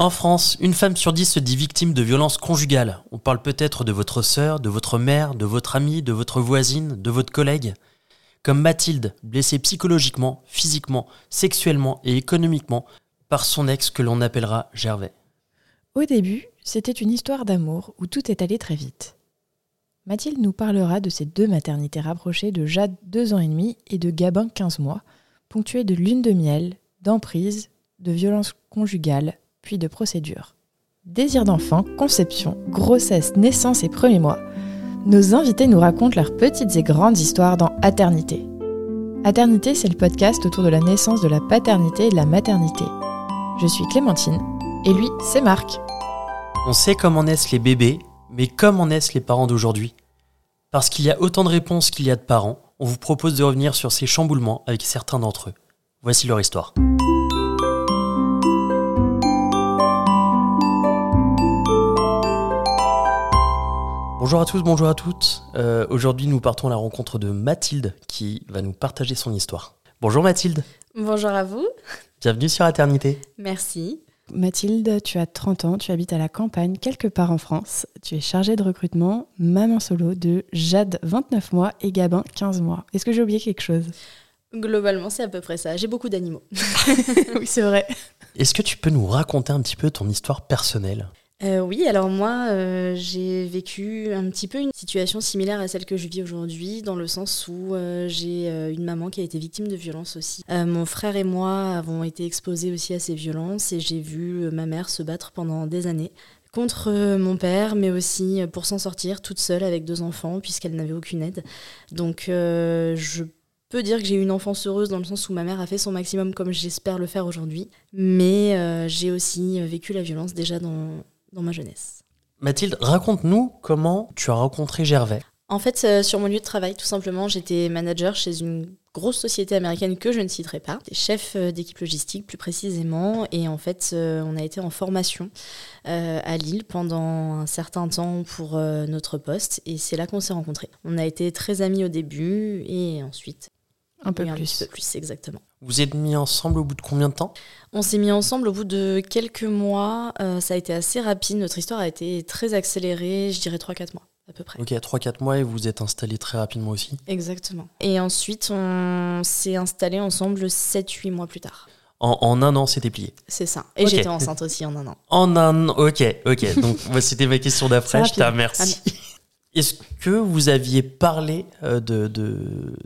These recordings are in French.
En France, une femme sur dix se dit victime de violences conjugales. On parle peut-être de votre sœur, de votre mère, de votre amie, de votre voisine, de votre collègue. Comme Mathilde, blessée psychologiquement, physiquement, sexuellement et économiquement par son ex que l'on appellera Gervais. Au début, c'était une histoire d'amour où tout est allé très vite. Mathilde nous parlera de ces deux maternités rapprochées de Jade 2 ans et demi et de Gabin 15 mois, ponctuées de lune de miel, d'emprise, de violences conjugales, puis de procédures. Désir d'enfant, conception, grossesse, naissance et premiers mois. Nos invités nous racontent leurs petites et grandes histoires dans Aternité. Aternité, c'est le podcast autour de la naissance de la paternité et de la maternité. Je suis Clémentine, et lui, c'est Marc. On sait comment naissent les bébés, mais comment naissent les parents d'aujourd'hui? Parce qu'il y a autant de réponses qu'il y a de parents, on vous propose de revenir sur ces chamboulements avec certains d'entre eux. Voici leur histoire. Bonjour à tous, bonjour à toutes. Euh, aujourd'hui, nous partons à la rencontre de Mathilde qui va nous partager son histoire. Bonjour Mathilde. Bonjour à vous. Bienvenue sur Aternité. Merci. Mathilde, tu as 30 ans, tu habites à la campagne, quelque part en France. Tu es chargée de recrutement, maman solo de Jade, 29 mois, et Gabin, 15 mois. Est-ce que j'ai oublié quelque chose? Globalement, c'est à peu près ça. J'ai beaucoup d'animaux. oui, c'est vrai. Est-ce que tu peux nous raconter un petit peu ton histoire personnelle? Euh, oui, alors moi, euh, j'ai vécu un petit peu une situation similaire à celle que je vis aujourd'hui, dans le sens où euh, j'ai une maman qui a été victime de violences aussi. mon frère et moi avons été exposés aussi à ces violences et j'ai vu ma mère se battre pendant des années contre mon père, mais aussi pour s'en sortir toute seule avec deux enfants, puisqu'elle n'avait aucune aide. Donc je peux dire que j'ai eu une enfance heureuse dans le sens où ma mère a fait son maximum comme j'espère le faire aujourd'hui, mais j'ai aussi vécu la violence déjà dans dans ma jeunesse. Mathilde, raconte-nous comment tu as rencontré Gervais. En fait, euh, sur mon lieu de travail, tout simplement, j'étais manager chez une grosse société américaine que je ne citerai pas, chef euh, d'équipe logistique plus précisément, et en fait, euh, on a été en formation à Lille pendant un certain temps pour notre poste, et c'est là qu'on s'est rencontrés. On a été très amis au début, et ensuite un peu plus. Un peu plus, exactement. Vous êtes mis ensemble au bout de combien de temps? On s'est mis ensemble au bout de quelques mois. Euh, ça a été assez rapide. Notre histoire a été très accélérée, je dirais 3-4 mois à peu près. Ok, 3-4 mois et vous vous êtes installés très rapidement aussi Exactement. Et ensuite, on s'est installés ensemble 7-8 mois plus tard. En, un an, c'était plié. C'est ça. Et j'étais enceinte aussi en un an. En un an, ok, ok. Donc, c'était ma question d'après. Je te remercie. Est-ce que vous aviez parlé euh, de, de,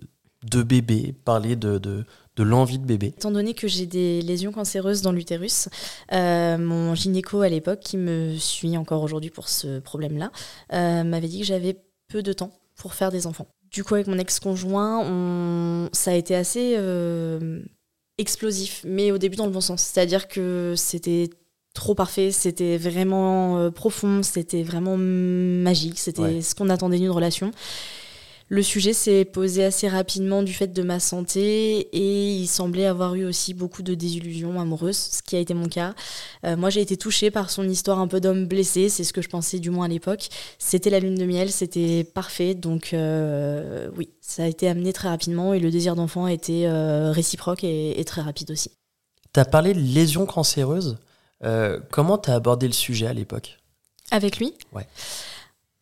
de bébé, parler de, de, de l'envie de bébé Étant donné que j'ai des lésions cancéreuses dans l'utérus, euh, mon gynéco à l'époque, qui me suit encore aujourd'hui pour ce problème-là, euh, m'avait dit que j'avais peu de temps pour faire des enfants. Du coup, avec mon ex-conjoint, on... ça a été assez euh, explosif, mais au début dans le bon sens. C'est-à-dire que c'était trop parfait, c'était vraiment profond, c'était vraiment magique, c'était ce qu'on attendait d'une relation. Le sujet s'est posé assez rapidement du fait de ma santé et il semblait avoir eu aussi beaucoup de désillusions amoureuses, ce qui a été mon cas. Euh, moi, j'ai été touchée par son histoire un peu d'homme blessé, c'est ce que je pensais du moins à l'époque. C'était la lune de miel, c'était parfait, donc euh, oui, ça a été amené très rapidement et le désir d'enfant a été euh, réciproque et, et, très rapide aussi. Tu as parlé de lésions cancéreuses. comment tu as abordé le sujet à l'époque? Avec lui? Ouais.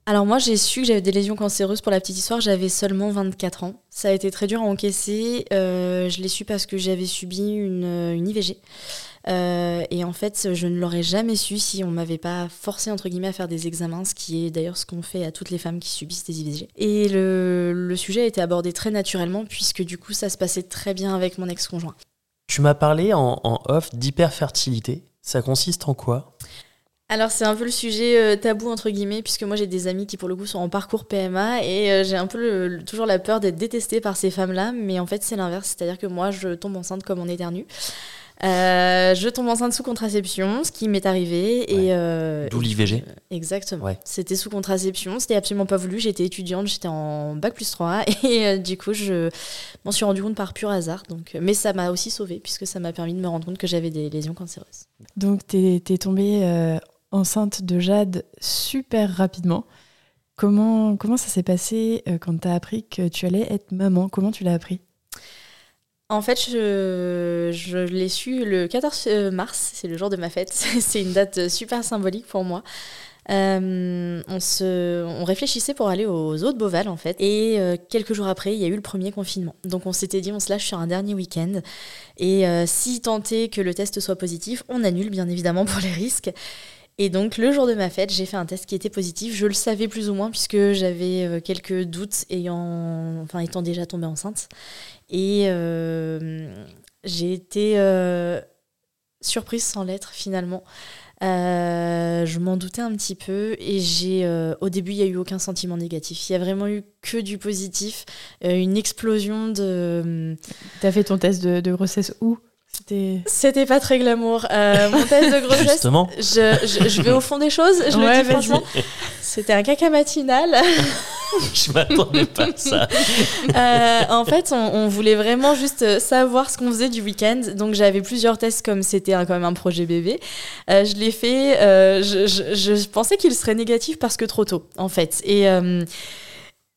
Alors moi j'ai su que j'avais des lésions cancéreuses pour la petite histoire, j'avais seulement 24 ans. Ça a été très dur à encaisser, euh, je l'ai su parce que j'avais subi une, une IVG. Euh, et en fait, je ne l'aurais jamais su si on m'avait pas forcé entre guillemets à faire des examens, ce qui est d'ailleurs ce qu'on fait à toutes les femmes qui subissent des IVG. Et le, sujet a été abordé très naturellement puisque du coup ça se passait très bien avec mon ex-conjoint. Tu m'as parlé en off d'hyperfertilité. Ça consiste en quoi? Alors c'est un peu le sujet euh, tabou entre guillemets puisque moi j'ai des amis qui pour le coup sont en parcours PMA et euh, j'ai un peu toujours la peur d'être détestée par ces femmes-là mais en fait c'est l'inverse, c'est-à-dire que moi je tombe enceinte comme on éternue. Euh, je tombe enceinte sous contraception, ce qui m'est arrivé. et euh, D'où l'IVG Exactement. C'était sous contraception, c'était absolument pas voulu. J'étais étudiante, j'étais en bac plus 3 et euh, du coup, je m'en suis rendu compte par pur hasard. Donc, mais ça m'a aussi sauvée puisque ça m'a permis de me rendre compte que j'avais des lésions cancéreuses. Donc, tu es, es, tombée enceinte de Jade super rapidement. Comment, comment ça s'est passé quand tu as appris que tu allais être maman? Comment tu l'as appris? En fait, je, je l'ai su le 14 mars, c'est le jour de ma fête. c'est une date super symbolique pour moi. Euh, on, se, on réfléchissait pour aller aux eaux de Beauval en fait. Et euh, quelques jours après, il y a eu le premier confinement. Donc on s'était dit, on se lâche sur un dernier week-end. Et euh, si tenté que le test soit positif, on annule bien évidemment pour les risques. Et donc le jour de ma fête, j'ai fait un test qui était positif. Je le savais plus ou moins puisque j'avais quelques doutes ayant, enfin étant déjà tombée enceinte. Et j'ai été surprise sans l'être finalement. Euh, je m'en doutais un petit peu et j'ai euh, au début il y a eu aucun sentiment négatif. Il y a vraiment eu que du positif, euh, une explosion de. T'as fait ton test de, grossesse où? C'était... C'était pas très glamour. mon test de grossesse, Justement. Je, je, vais au fond des choses, je le dis franchement. C'était un caca matinal. je m'attendais pas à ça. Euh, en fait, on, voulait vraiment juste savoir ce qu'on faisait du week-end. Donc, j'avais plusieurs tests comme c'était quand même un projet bébé. Euh, je l'ai fait. Euh, je, je, pensais qu'il serait négatif parce que trop tôt, en fait. Et.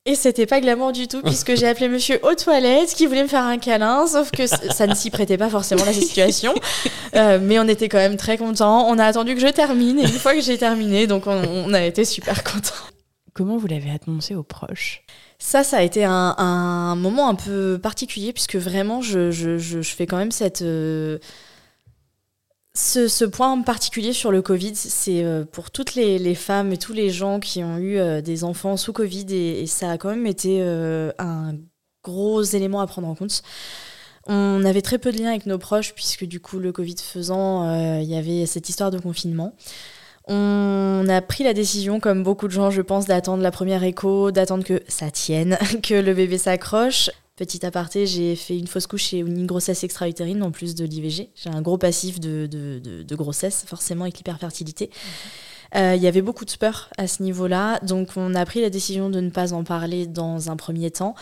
Et c'était pas glamour du tout, puisque j'ai appelé monsieur aux toilettes, qui voulait me faire un câlin, sauf que ça ne s'y prêtait pas forcément la situation. mais on était quand même très contents. On a attendu que je termine, et une fois que j'ai terminé, donc on, on a été super contents. Comment vous l'avez annoncé aux proches? Ça, ça a été un, moment un peu particulier puisque vraiment, je, je, fais quand même cette, euh, ce, point particulier sur le Covid. C'est euh, pour toutes les, femmes et tous les gens qui ont eu euh, des enfants sous Covid et, ça a quand même été un gros élément à prendre en compte. On avait très peu de liens avec nos proches puisque du coup, le Covid faisant, il y avait cette histoire de confinement. On a pris la décision, comme beaucoup de gens, je pense, d'attendre la première écho, d'attendre que ça tienne, que le bébé s'accroche. Petit aparté, j'ai fait une fausse couche et une grossesse extra-utérine en plus de l'IVG. J'ai un gros passif de, de, grossesse, forcément, avec l'hyperfertilité. Euh, il y avait beaucoup de peur à ce niveau-là, donc on a pris la décision de ne pas en parler dans un premier temps.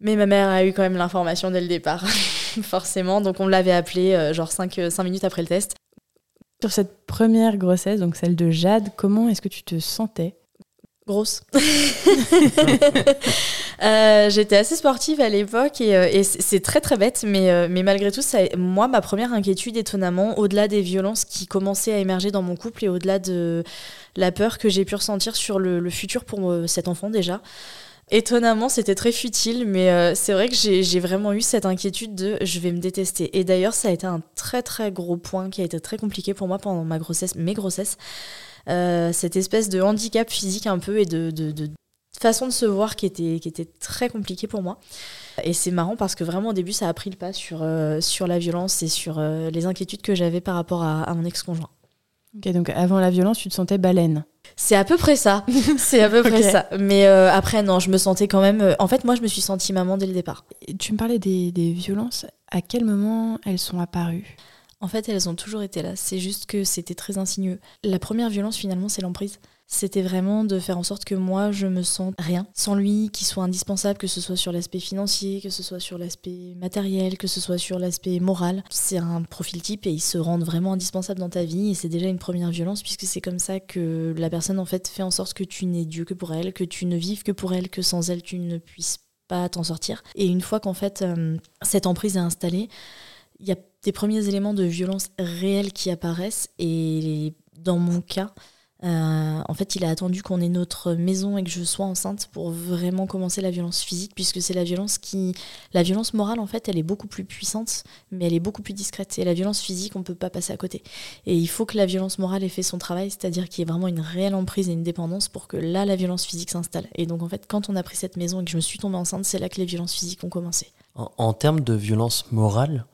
Mais ma mère a eu quand même l'information dès le départ, forcément. Donc on l'avait appelé euh, genre 5, 5 minutes après le test. Sur cette première grossesse, donc celle de Jade, comment est-ce que tu te sentais? Grosse. Euh, j'étais assez sportive à l'époque et, euh, c'est très très bête, mais, euh, mais malgré tout, ça, moi, ma première inquiétude, étonnamment, au-delà des violences qui commençaient à émerger dans mon couple et au-delà de la peur que j'ai pu ressentir sur le futur pour cet enfant déjà, Étonnamment, c'était très futile, mais c'est vrai que j'ai vraiment eu cette inquiétude de je vais me détester. Et d'ailleurs, ça a été un très très gros point qui a été très compliqué pour moi pendant ma grossesse, mes grossesses. Cette espèce de handicap physique un peu et de, façon de se voir qui était, qui était très compliqué pour moi. Et c'est marrant parce que vraiment au début, ça a pris le pas sur, euh, sur la violence et sur les inquiétudes que j'avais par rapport à, à mon ex-conjoint. Ok, donc avant la violence, tu te sentais baleine c'est à peu près ça. C'est à peu près ça. Mais euh, après, non, je me sentais quand même. Euh, en fait, moi, je me suis sentie maman dès le départ. Tu me parlais des, des violences. À quel moment elles sont apparues? En fait, elles ont toujours été là. C'est juste que c'était très insinueux. La première violence, finalement, c'est l'emprise c'était vraiment de faire en sorte que moi je me sente rien sans lui, qu'il soit indispensable, que ce soit sur l'aspect financier, que ce soit sur l'aspect matériel, que ce soit sur l'aspect moral. C'est un profil type et il se rend vraiment indispensable dans ta vie et c'est déjà une première violence puisque c'est comme ça que la personne en fait fait en sorte que tu n'es Dieu que pour elle, que tu ne vives que pour elle, que sans elle tu ne puisses pas t'en sortir. Et une fois qu'en fait euh, cette emprise est installée, il y a des premiers éléments de violence réelle qui apparaissent et dans mon cas, euh, en fait, il a attendu qu'on ait notre maison et que je sois enceinte pour vraiment commencer la violence physique, puisque c'est la violence qui, la violence morale en fait, elle est beaucoup plus puissante, mais elle est beaucoup plus discrète. Et la violence physique, on peut pas passer à côté. Et il faut que la violence morale ait fait son travail, c'est-à-dire qu'il y ait vraiment une réelle emprise et une dépendance pour que là, la violence physique s'installe. Et donc en fait, quand on a pris cette maison et que je me suis tombée enceinte, c'est là que les violences physiques ont commencé. en termes de violence morale,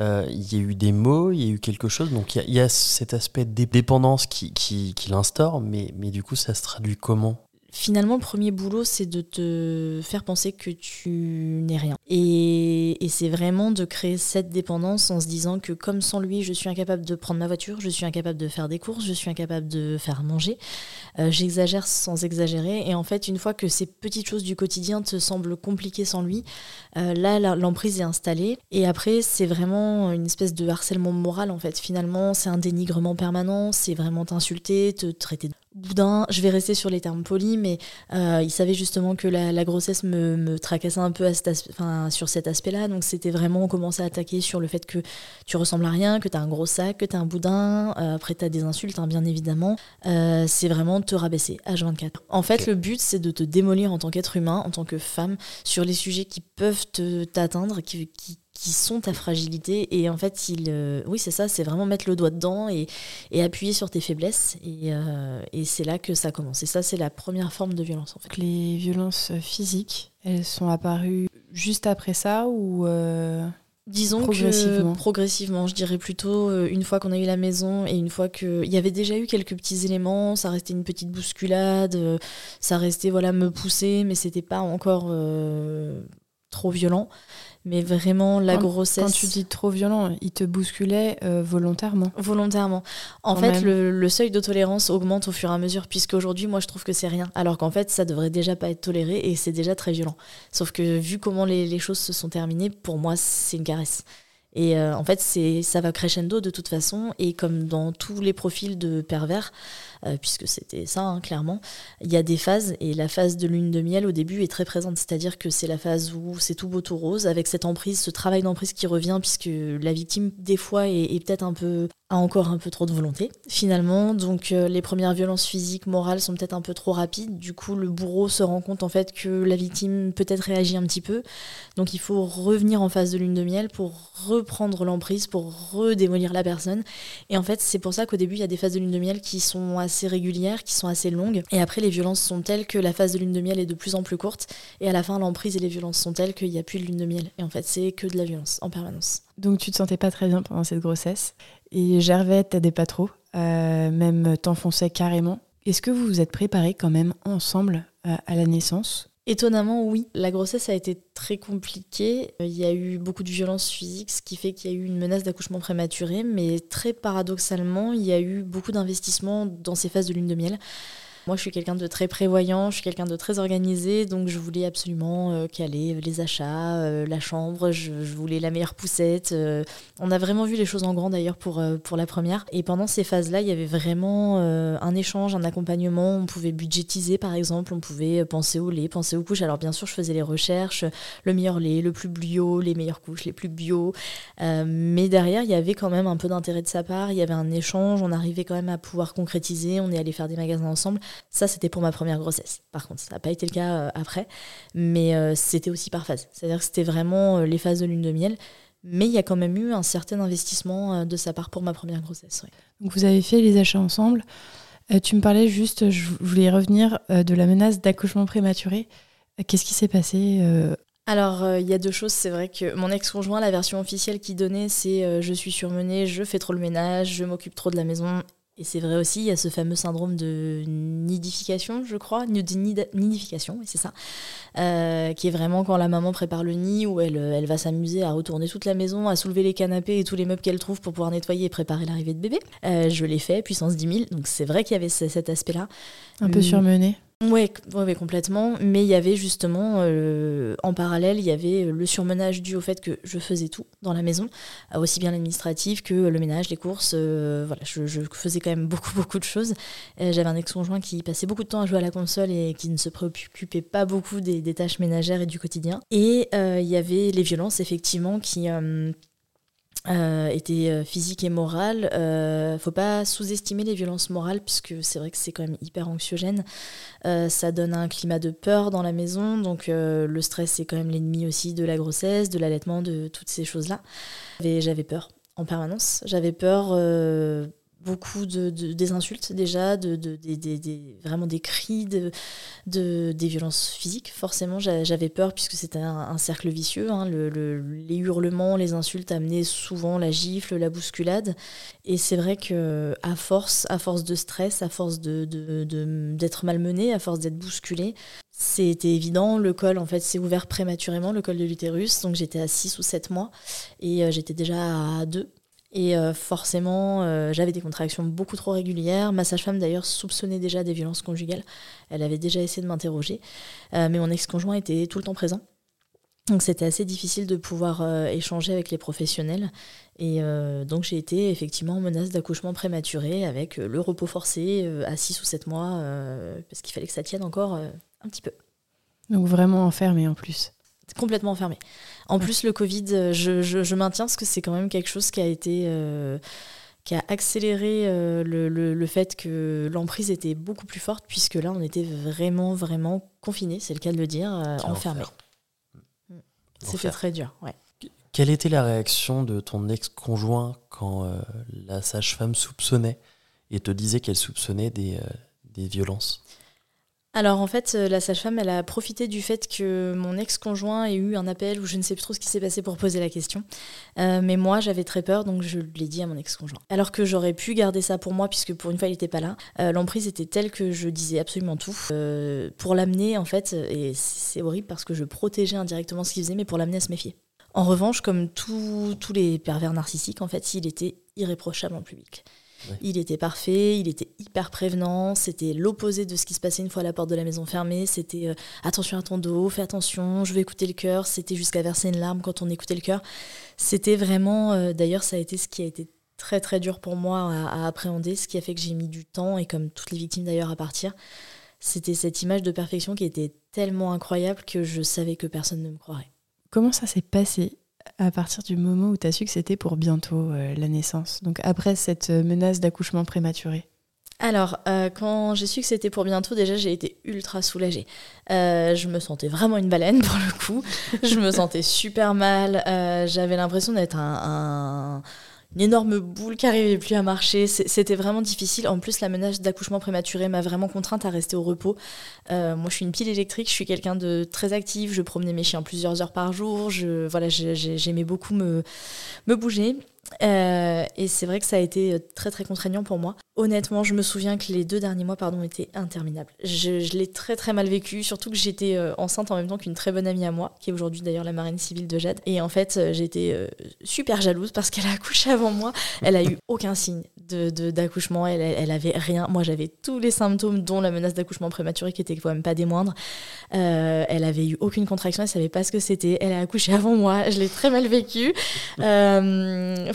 euh, il y a eu des mots, il y a eu quelque chose. Donc il y, a cet aspect de dépendance qui, l'instaure, mais, mais du coup, ça se traduit comment? Finalement, le premier boulot, c'est de te faire penser que tu n'es rien. Et, et c'est vraiment de créer cette dépendance en se disant que comme sans lui, je suis incapable de prendre ma voiture, je suis incapable de faire des courses, je suis incapable de faire manger. Euh, j'exagère sans exagérer. Et en fait, une fois que ces petites choses du quotidien te semblent compliquées sans lui, euh, là, l'emprise est installée. Et après, c'est vraiment une espèce de harcèlement moral, en fait. Finalement, c'est un dénigrement permanent, c'est vraiment t'insulter, te traiter de boudin, je vais rester sur les termes polis, mais euh, il savait justement que la, grossesse me, me, tracassait un peu à cet sur cet aspect-là. Donc c'était vraiment, on commençait à attaquer sur le fait que tu ressembles à rien, que tu as un gros sac, que tu as un boudin. Euh, après, tu as des insultes, hein, bien évidemment. Euh, c'est vraiment te rabaisser, H24. En fait, le but, c'est de te démolir en tant qu'être humain, en tant que femme, sur les sujets qui peuvent t'atteindre, qui, qui qui sont ta fragilité. Et en fait, il, euh, oui, c'est ça, c'est vraiment mettre le doigt dedans et, et appuyer sur tes faiblesses. Et, euh, et c'est là que ça commence. Et ça, c'est la première forme de violence. En fait. Les violences physiques, elles sont apparues juste après ça ou euh, Disons progressivement. que progressivement, je dirais plutôt une fois qu'on a eu la maison et une fois que il y avait déjà eu quelques petits éléments, ça restait une petite bousculade, ça restait voilà me pousser, mais c'était pas encore trop violent mais vraiment la grossesse. Quand tu dis trop violent, il te bousculait euh, volontairement. Volontairement. En fait, le, seuil de tolérance augmente au fur et à mesure, puisque aujourd'hui, moi, je trouve que c'est rien, alors qu'en fait, ça devrait déjà pas être toléré et c'est déjà très violent. Sauf que vu comment les, les choses se sont terminées, pour moi, c'est une caresse. Et euh, en fait, ça va crescendo de toute façon. Et comme dans tous les profils de pervers, euh, puisque c'était ça, hein, clairement. Il y a des phases, et la phase de lune de miel au début est très présente, c'est-à-dire que c'est la phase où c'est tout beau, tout rose, avec cette emprise, ce travail d'emprise qui revient, puisque la victime, des fois, est, peut-être un peu a encore un peu trop de volonté finalement donc euh, les premières violences physiques morales sont peut-être un peu trop rapides du coup le bourreau se rend compte en fait que la victime peut-être réagit un petit peu donc il faut revenir en phase de lune de miel pour reprendre l'emprise pour redémolir la personne et en fait c'est pour ça qu'au début il y a des phases de lune de miel qui sont assez régulières, qui sont assez longues. Et après, les violences sont telles que la phase de lune de miel est de plus en plus courte. Et à la fin, l'emprise et les violences sont telles qu'il n'y a plus de lune de miel. Et en fait, c'est que de la violence en permanence. Donc tu te sentais pas très bien pendant cette grossesse? Et Gervais t'aidait pas trop, euh, même t'enfonçait carrément. Est-ce que vous vous êtes préparés quand même ensemble euh, à la naissance? Étonnamment, oui. La grossesse a été très compliquée. Il y a eu beaucoup de violence physique, ce qui fait qu'il y a eu une menace d'accouchement prématuré, mais très paradoxalement, il y a eu beaucoup d'investissements dans ces phases de lune de miel. Moi, je suis quelqu'un de très prévoyant, je suis quelqu'un de très organisé, donc je voulais absolument euh, caler les achats, euh, la chambre, je, voulais la meilleure poussette. Euh. on a vraiment vu les choses en grand d'ailleurs pour, pour la première. Et pendant ces phases-là, il y avait vraiment un échange, un accompagnement. On pouvait budgétiser par exemple, on pouvait penser au lait, penser aux couches. Alors bien sûr, je faisais les recherches, le meilleur lait, le plus bio, les meilleures couches, les plus bio. mais derrière, il y avait quand même un peu d'intérêt de sa part, il y avait un échange, on arrivait quand même à pouvoir concrétiser, on est allé faire des magasins ensemble. Ça, c'était pour ma première grossesse. Par contre, ça n'a pas été le cas euh, après, mais euh, c'était aussi par phase. C'est-à-dire que c'était vraiment euh, les phases de lune de miel. Mais il y a quand même eu un certain investissement de sa part pour ma première grossesse. Donc vous avez fait les achats ensemble. tu me parlais juste, je voulais revenir de la menace d'accouchement prématuré. Qu'est-ce qui s'est passé alors, il y a deux choses. C'est vrai que mon ex-conjoint, la version officielle qu'il donnait, c'est je suis surmenée, je fais trop le ménage, je m'occupe trop de la maison et c'est vrai aussi, il y a ce fameux syndrome de nidification, je crois, de nidification, c'est ça, euh, qui est vraiment quand la maman prépare le nid, où elle, elle va s'amuser à retourner toute la maison, à soulever les canapés et tous les meubles qu'elle trouve pour pouvoir nettoyer et préparer l'arrivée de bébé. Euh, je l'ai fait, puissance 10 000, donc c'est vrai qu'il y avait cet aspect-là. Un peu surmené oui, ouais, complètement. Mais il y avait justement, euh, en parallèle, il y avait le surmenage dû au fait que je faisais tout dans la maison, euh, aussi bien l'administratif que le ménage, les courses. Euh, voilà, je, faisais quand même beaucoup, beaucoup de choses. J'avais un ex-conjoint qui passait beaucoup de temps à jouer à la console et qui ne se préoccupait pas beaucoup des, des tâches ménagères et du quotidien. Et il y avait les violences, effectivement, qui euh, était euh, physique et morale. Euh, faut pas sous-estimer les violences morales puisque c'est vrai que c'est quand même hyper anxiogène. Euh, ça donne un climat de peur dans la maison, donc le stress c'est quand même l'ennemi aussi de la grossesse, de l'allaitement, de toutes ces choses-là. J'avais peur en permanence. J'avais peur beaucoup de, des insultes déjà, de, vraiment des cris, de, des violences physiques. Forcément, j'avais peur puisque c'était un, cercle vicieux. Hein. les hurlements, les insultes amenaient souvent la gifle, la bousculade. Et c'est vrai que à force, à force de stress, à force d'être malmené, à force d'être bousculé, c'était évident, le col en fait s'est ouvert prématurément, le col de l'utérus, donc j'étais à 6 ou 7 mois et euh, j'étais déjà à 2 et euh, forcément, euh, j'avais des contractions beaucoup trop régulières. Ma sage-femme, d'ailleurs, soupçonnait déjà des violences conjugales. Elle avait déjà essayé de m'interroger. Euh, mais mon ex-conjoint était tout le temps présent. Donc c'était assez difficile de pouvoir euh, échanger avec les professionnels. Et euh, donc j'ai été effectivement en menace d'accouchement prématuré avec le repos forcé à 6 ou 7 mois, parce qu'il fallait que ça tienne encore un petit peu. Donc vraiment enfermé en plus Complètement enfermé. En plus, le Covid, je, je, maintiens parce que c'est quand même quelque chose qui a été qui a accéléré le, le, fait que l'emprise était beaucoup plus forte, puisque là, on était vraiment, vraiment confiné, c'est le cas de le dire, enfermé. C'était très dur, ouais. Quelle était la réaction de ton ex-conjoint quand euh, la sage-femme soupçonnait et te disait qu'elle soupçonnait des, euh, des violences? Alors en fait, euh, la sage-femme, elle a profité du fait que mon ex-conjoint ait eu un appel où je ne sais plus trop ce qui s'est passé pour poser la question. Euh, mais moi, j'avais très peur, donc je l'ai dit à mon ex-conjoint. Alors que j'aurais pu garder ça pour moi, puisque pour une fois, il n'était pas là. Euh, l'emprise était telle que je disais absolument tout. pour l'amener, en fait, et c'est horrible parce que je protégeais indirectement ce qu'il faisait, mais pour l'amener à se méfier. En revanche, comme tous les pervers narcissiques, en fait, il était irréprochable en public. Il était parfait, il était hyper prévenant, c'était l'opposé de ce qui se passait une fois la porte de la maison fermée, c'était euh, attention à ton dos, fais attention, je vais écouter le cœur, c'était jusqu'à verser une larme quand on écoutait le cœur. C'était vraiment, euh, d'ailleurs ça a été ce qui a été très très dur pour moi à, appréhender, ce qui a fait que j'ai mis du temps, et comme toutes les victimes d'ailleurs à partir, c'était cette image de perfection qui était tellement incroyable que je savais que personne ne me croirait. Comment ça s'est passé? À partir du moment où tu as su que c'était pour bientôt euh, la naissance, donc après cette euh, menace d'accouchement prématuré alors, euh, quand j'ai su que c'était pour bientôt, déjà, j'ai été ultra soulagée. je me sentais vraiment une baleine, pour le coup. je me sentais super mal. J'avais l'impression d'être un, une énorme boule qui n'arrivait plus à marcher. C'était vraiment difficile. En plus, la menace d'accouchement prématuré m'a vraiment contrainte à rester au repos. Euh, moi, je suis une pile électrique, je suis quelqu'un de très actif. Je promenais mes chiens plusieurs heures par jour. Je, voilà, j'aimais beaucoup me, me bouger. Euh, et c'est vrai que ça a été euh, très très contraignant pour moi. Honnêtement, je me souviens que les deux derniers mois pardon, étaient interminables. Je, l'ai très très mal vécu, surtout que j'étais euh, enceinte en même temps qu'une très bonne amie à moi, qui est aujourd'hui d'ailleurs la marine civile de Jade. Et en fait, j'étais super jalouse parce qu'elle a accouché avant moi. Elle a eu aucun signe d'accouchement, de, elle, elle avait rien. Moi, j'avais tous les symptômes, dont la menace d'accouchement prématuré qui était quand même pas des moindres. elle avait eu aucune contraction, elle savait pas ce que c'était. Elle a accouché avant moi, je l'ai très mal vécu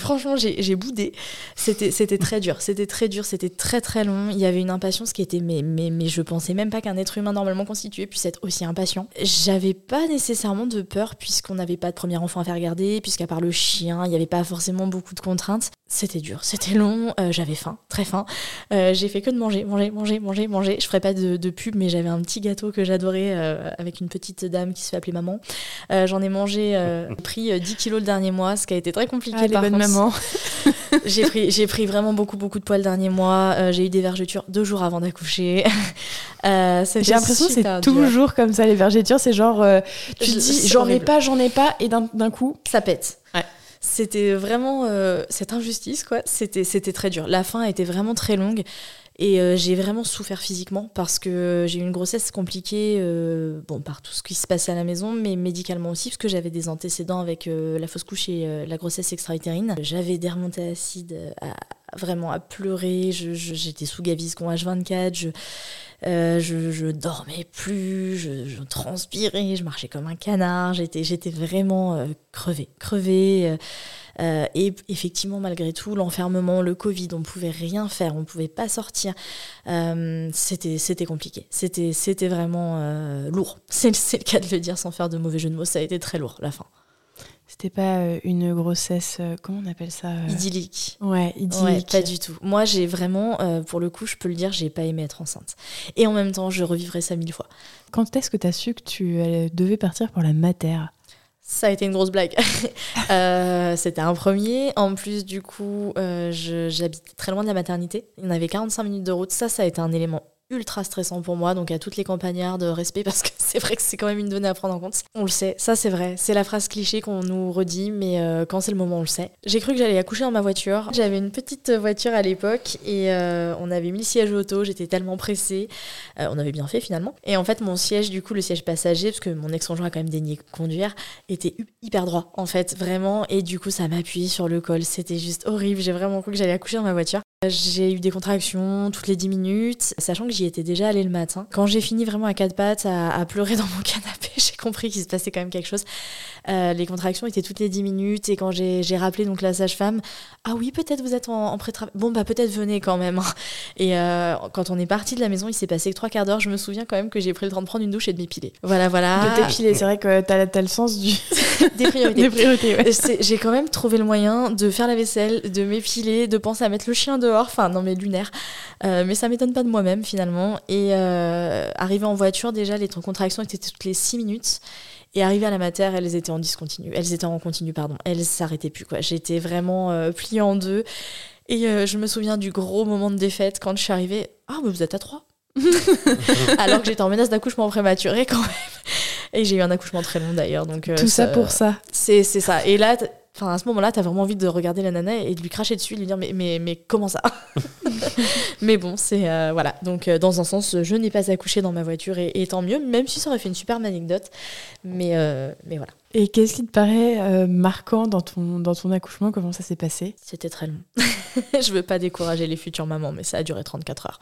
franchement, j'ai boudé. C'était très dur. C'était très dur. C'était très très long. Il y avait une impatience qui était. Mais, mais, mais je pensais même pas qu'un être humain normalement constitué puisse être aussi impatient. J'avais pas nécessairement de peur puisqu'on n'avait pas de premier enfant à faire garder, puisqu'à part le chien, il n'y avait pas forcément beaucoup de contraintes. C'était dur, c'était long, euh, j'avais faim, très faim. Euh, j'ai fait que de manger, manger, manger, manger, manger. Je ferai pas de, de pub, mais j'avais un petit gâteau que j'adorais euh, avec une petite dame qui se fait appeler maman. J'en ai mangé, pris 10 kilos le dernier mois, ce qui a été très compliqué. Ah, les bonnes j'ai pris, j'ai pris vraiment beaucoup, beaucoup de poids le dernier mois. j'ai eu des vergetures deux jours avant d'accoucher. j'ai l'impression que c'est toujours comme ça les vergetures. C'est genre, tu te dis j'en ai pas, j'en ai pas, et d'un coup ça pète. Ouais c'était vraiment euh, cette injustice, quoi. C'était, c'était très dur. La fin était vraiment très longue. Et euh, j'ai vraiment souffert physiquement parce que j'ai eu une grossesse compliquée, euh, bon, par tout ce qui se passait à la maison, mais médicalement aussi, parce que j'avais des antécédents avec la fausse couche et la grossesse extra-utérine. J'avais des remontées acides vraiment à pleurer, j'étais sous Gaviscon H24, je, dormais plus, je, transpirais, je marchais comme un canard, j'étais, j'étais vraiment crevée. Euh, et effectivement, malgré tout, l'enfermement, le Covid, on pouvait rien faire, on pouvait pas sortir. Euh, c'était, c'était compliqué. C'était, c'était vraiment euh, lourd. C'est, le cas de le dire sans faire de mauvais jeu de mots. Ça a été très lourd, la fin. C'était pas une grossesse, comment on appelle ça Idyllique. Ouais, idyllique. pas du tout. Moi, j'ai vraiment, pour le coup, je peux le dire, j'ai pas aimé être enceinte. Et en même temps, je revivrai ça mille fois. Quand est-ce que tu as su que tu devais partir pour la mater? Ça a été une grosse blague. Euh, c'était un premier. En plus, du coup, euh, j'habitais très loin de la maternité. Il y en avait 45 minutes de route. Ça, ça a été un élément ultra stressant pour moi. Donc à toutes les campagnards de respect parce que c'est vrai que c'est quand même une donnée à prendre en compte. On le sait, ça c'est vrai. C'est la phrase cliché qu'on nous redit, mais euh, quand c'est le moment, on le sait. J'ai cru que j'allais accoucher dans ma voiture. J'avais une petite voiture à l'époque et euh, on avait mis le siège auto. J'étais tellement pressée. Euh, on avait bien fait finalement. Et en fait, mon siège, du coup, le siège passager, parce que mon ex-conjoint a quand même daigné conduire, était hyper droit en fait, vraiment. Et du coup, ça m'a appuyé sur le col. C'était juste horrible. J'ai vraiment cru que j'allais accoucher dans ma voiture. J'ai eu des contractions toutes les 10 minutes, sachant que j'y étais déjà allée le matin. Quand j'ai fini vraiment à quatre pattes à, pleurer dans mon canapé, j'ai compris qu'il se passait quand même quelque chose. Euh, les contractions étaient toutes les 10 minutes et quand j'ai rappelé donc la sage-femme, ah oui, peut-être vous êtes en, pré-travail. Bon, bah peut-être venez quand même. Hein. Et euh, quand on est parti de la maison, il s'est passé que trois quarts d'heure. Je me souviens quand même que j'ai pris le temps de prendre une douche et de m'épiler. Voilà, voilà. De t'épiler, c'est vrai que t'as as le sens du... des priorités. priorités J'ai quand même trouvé le moyen de faire la vaisselle, de m'épiler, de penser à mettre le chien dehors. Enfin, non, mais lunaire. Euh, mais ça m'étonne pas de moi-même finalement. Et euh, arrivé en voiture, déjà, les contractions étaient toutes les 6 minutes. Et arrivé à la mater, elles étaient en discontinu. Elles étaient en continu, pardon. Elles s'arrêtaient plus, quoi. J'étais vraiment euh, pliée en deux. Et euh, je me souviens du gros moment de défaite quand je suis arrivée. Ah, mais vous êtes à trois Alors que j'étais en menace d'accouchement prématuré quand même. Et j'ai eu un accouchement très long d'ailleurs. Donc, Tout ça, pour ça. C'est ça. Et là, Enfin, à ce moment-là, t'as vraiment envie de regarder la nana et de lui cracher dessus, de lui dire mais, mais, mais comment ça Mais bon, c'est. Euh, voilà. Donc, euh, dans un sens, je n'ai pas accouché dans ma voiture et, et, tant mieux, même si ça aurait fait une superbe anecdote. Mais, euh, mais voilà. Et qu'est-ce qui te paraît euh, marquant dans ton, dans ton accouchement? Comment ça s'est passé? C'était très long. je veux pas décourager les futures mamans, mais ça a duré 34 heures.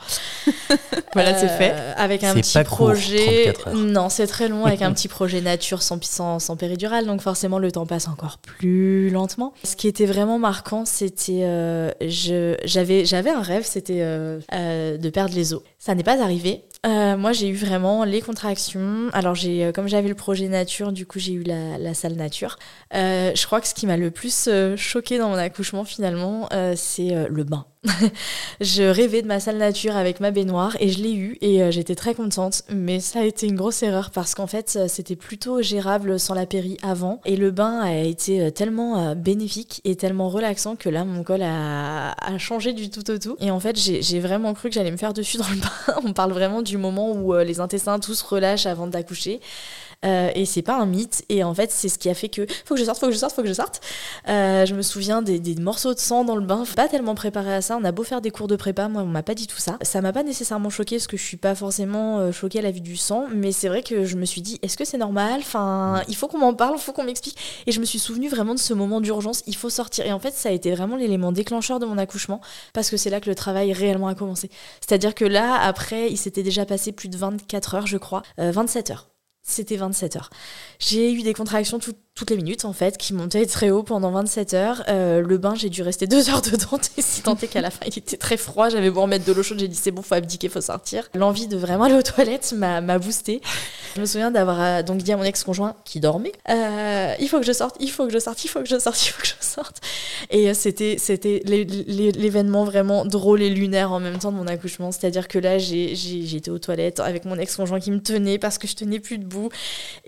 voilà, c'est fait. Euh, avec un petit projet. non, c'est très long, avec un petit projet nature sans, sans, sans péridurale, donc forcément le temps passe encore plus lentement. Ce qui était vraiment marquant, c'était. Euh, j'avais un rêve, c'était de perdre les os. Ça n'est pas arrivé. Euh, moi, j'ai eu vraiment les contractions. Alors, j'ai, euh, comme j'avais le projet nature, du coup, j'ai eu la, la salle nature. Euh, je crois que ce qui m'a le plus choqué dans mon accouchement, finalement, c'est le bain. je rêvais de ma salle nature avec ma baignoire et je l'ai eu et j'étais très contente. Mais ça a été une grosse erreur parce qu'en fait, c'était plutôt gérable sans la péri avant. Et le bain a été tellement bénéfique et tellement relaxant que là, mon col a, a changé du tout au tout. Et en fait, j'ai vraiment cru que j'allais me faire dessus dans le bain. On parle vraiment du moment où euh, les intestins tous relâchent avant d'accoucher. Euh, et c'est pas un mythe. Et en fait, c'est ce qui a fait que faut que je sorte, faut que je sorte, faut que je sorte. Euh, je me souviens des, morceaux de sang dans le bain. Pas tellement préparé à ça. On a beau faire des cours de prépa, moi on m'a pas dit tout ça. Ça m'a pas nécessairement choqué parce que je suis pas forcément choquée à la vue du sang. Mais c'est vrai que je me suis dit, est-ce que c'est normal? Enfin, il faut qu'on m'en parle, il faut qu'on m'explique. Et je me suis souvenu vraiment de ce moment d'urgence. Il faut sortir. Et en fait, ça a été vraiment l'élément déclencheur de mon accouchement parce que c'est là que le travail réellement a commencé. C'est-à-dire que là, après, il s'était déjà passé plus de 24 heures, je crois, 27 heures c'était 27 heures. J'ai eu des contractions toutes les minutes, en fait, qui montaient très haut pendant 27 heures. Euh, le bain, j'ai dû rester deux heures dedans, si tant est qu'à la fin, il était très froid. J'avais beau remettre de l'eau chaude, j'ai dit c'est bon, faut abdiquer, faut sortir. L'envie de vraiment aller aux toilettes m'a boosté. Je me souviens d'avoir euh, donc dit à mon ex-conjoint qui dormait euh, il faut que je sorte, il faut que je sorte, il faut que je sorte, il faut que je sorte. Et c'était c'était l'événement vraiment drôle et lunaire en même temps de mon accouchement. C'est-à-dire que là, j'étais aux toilettes avec mon ex-conjoint qui me tenait parce que je tenais plus de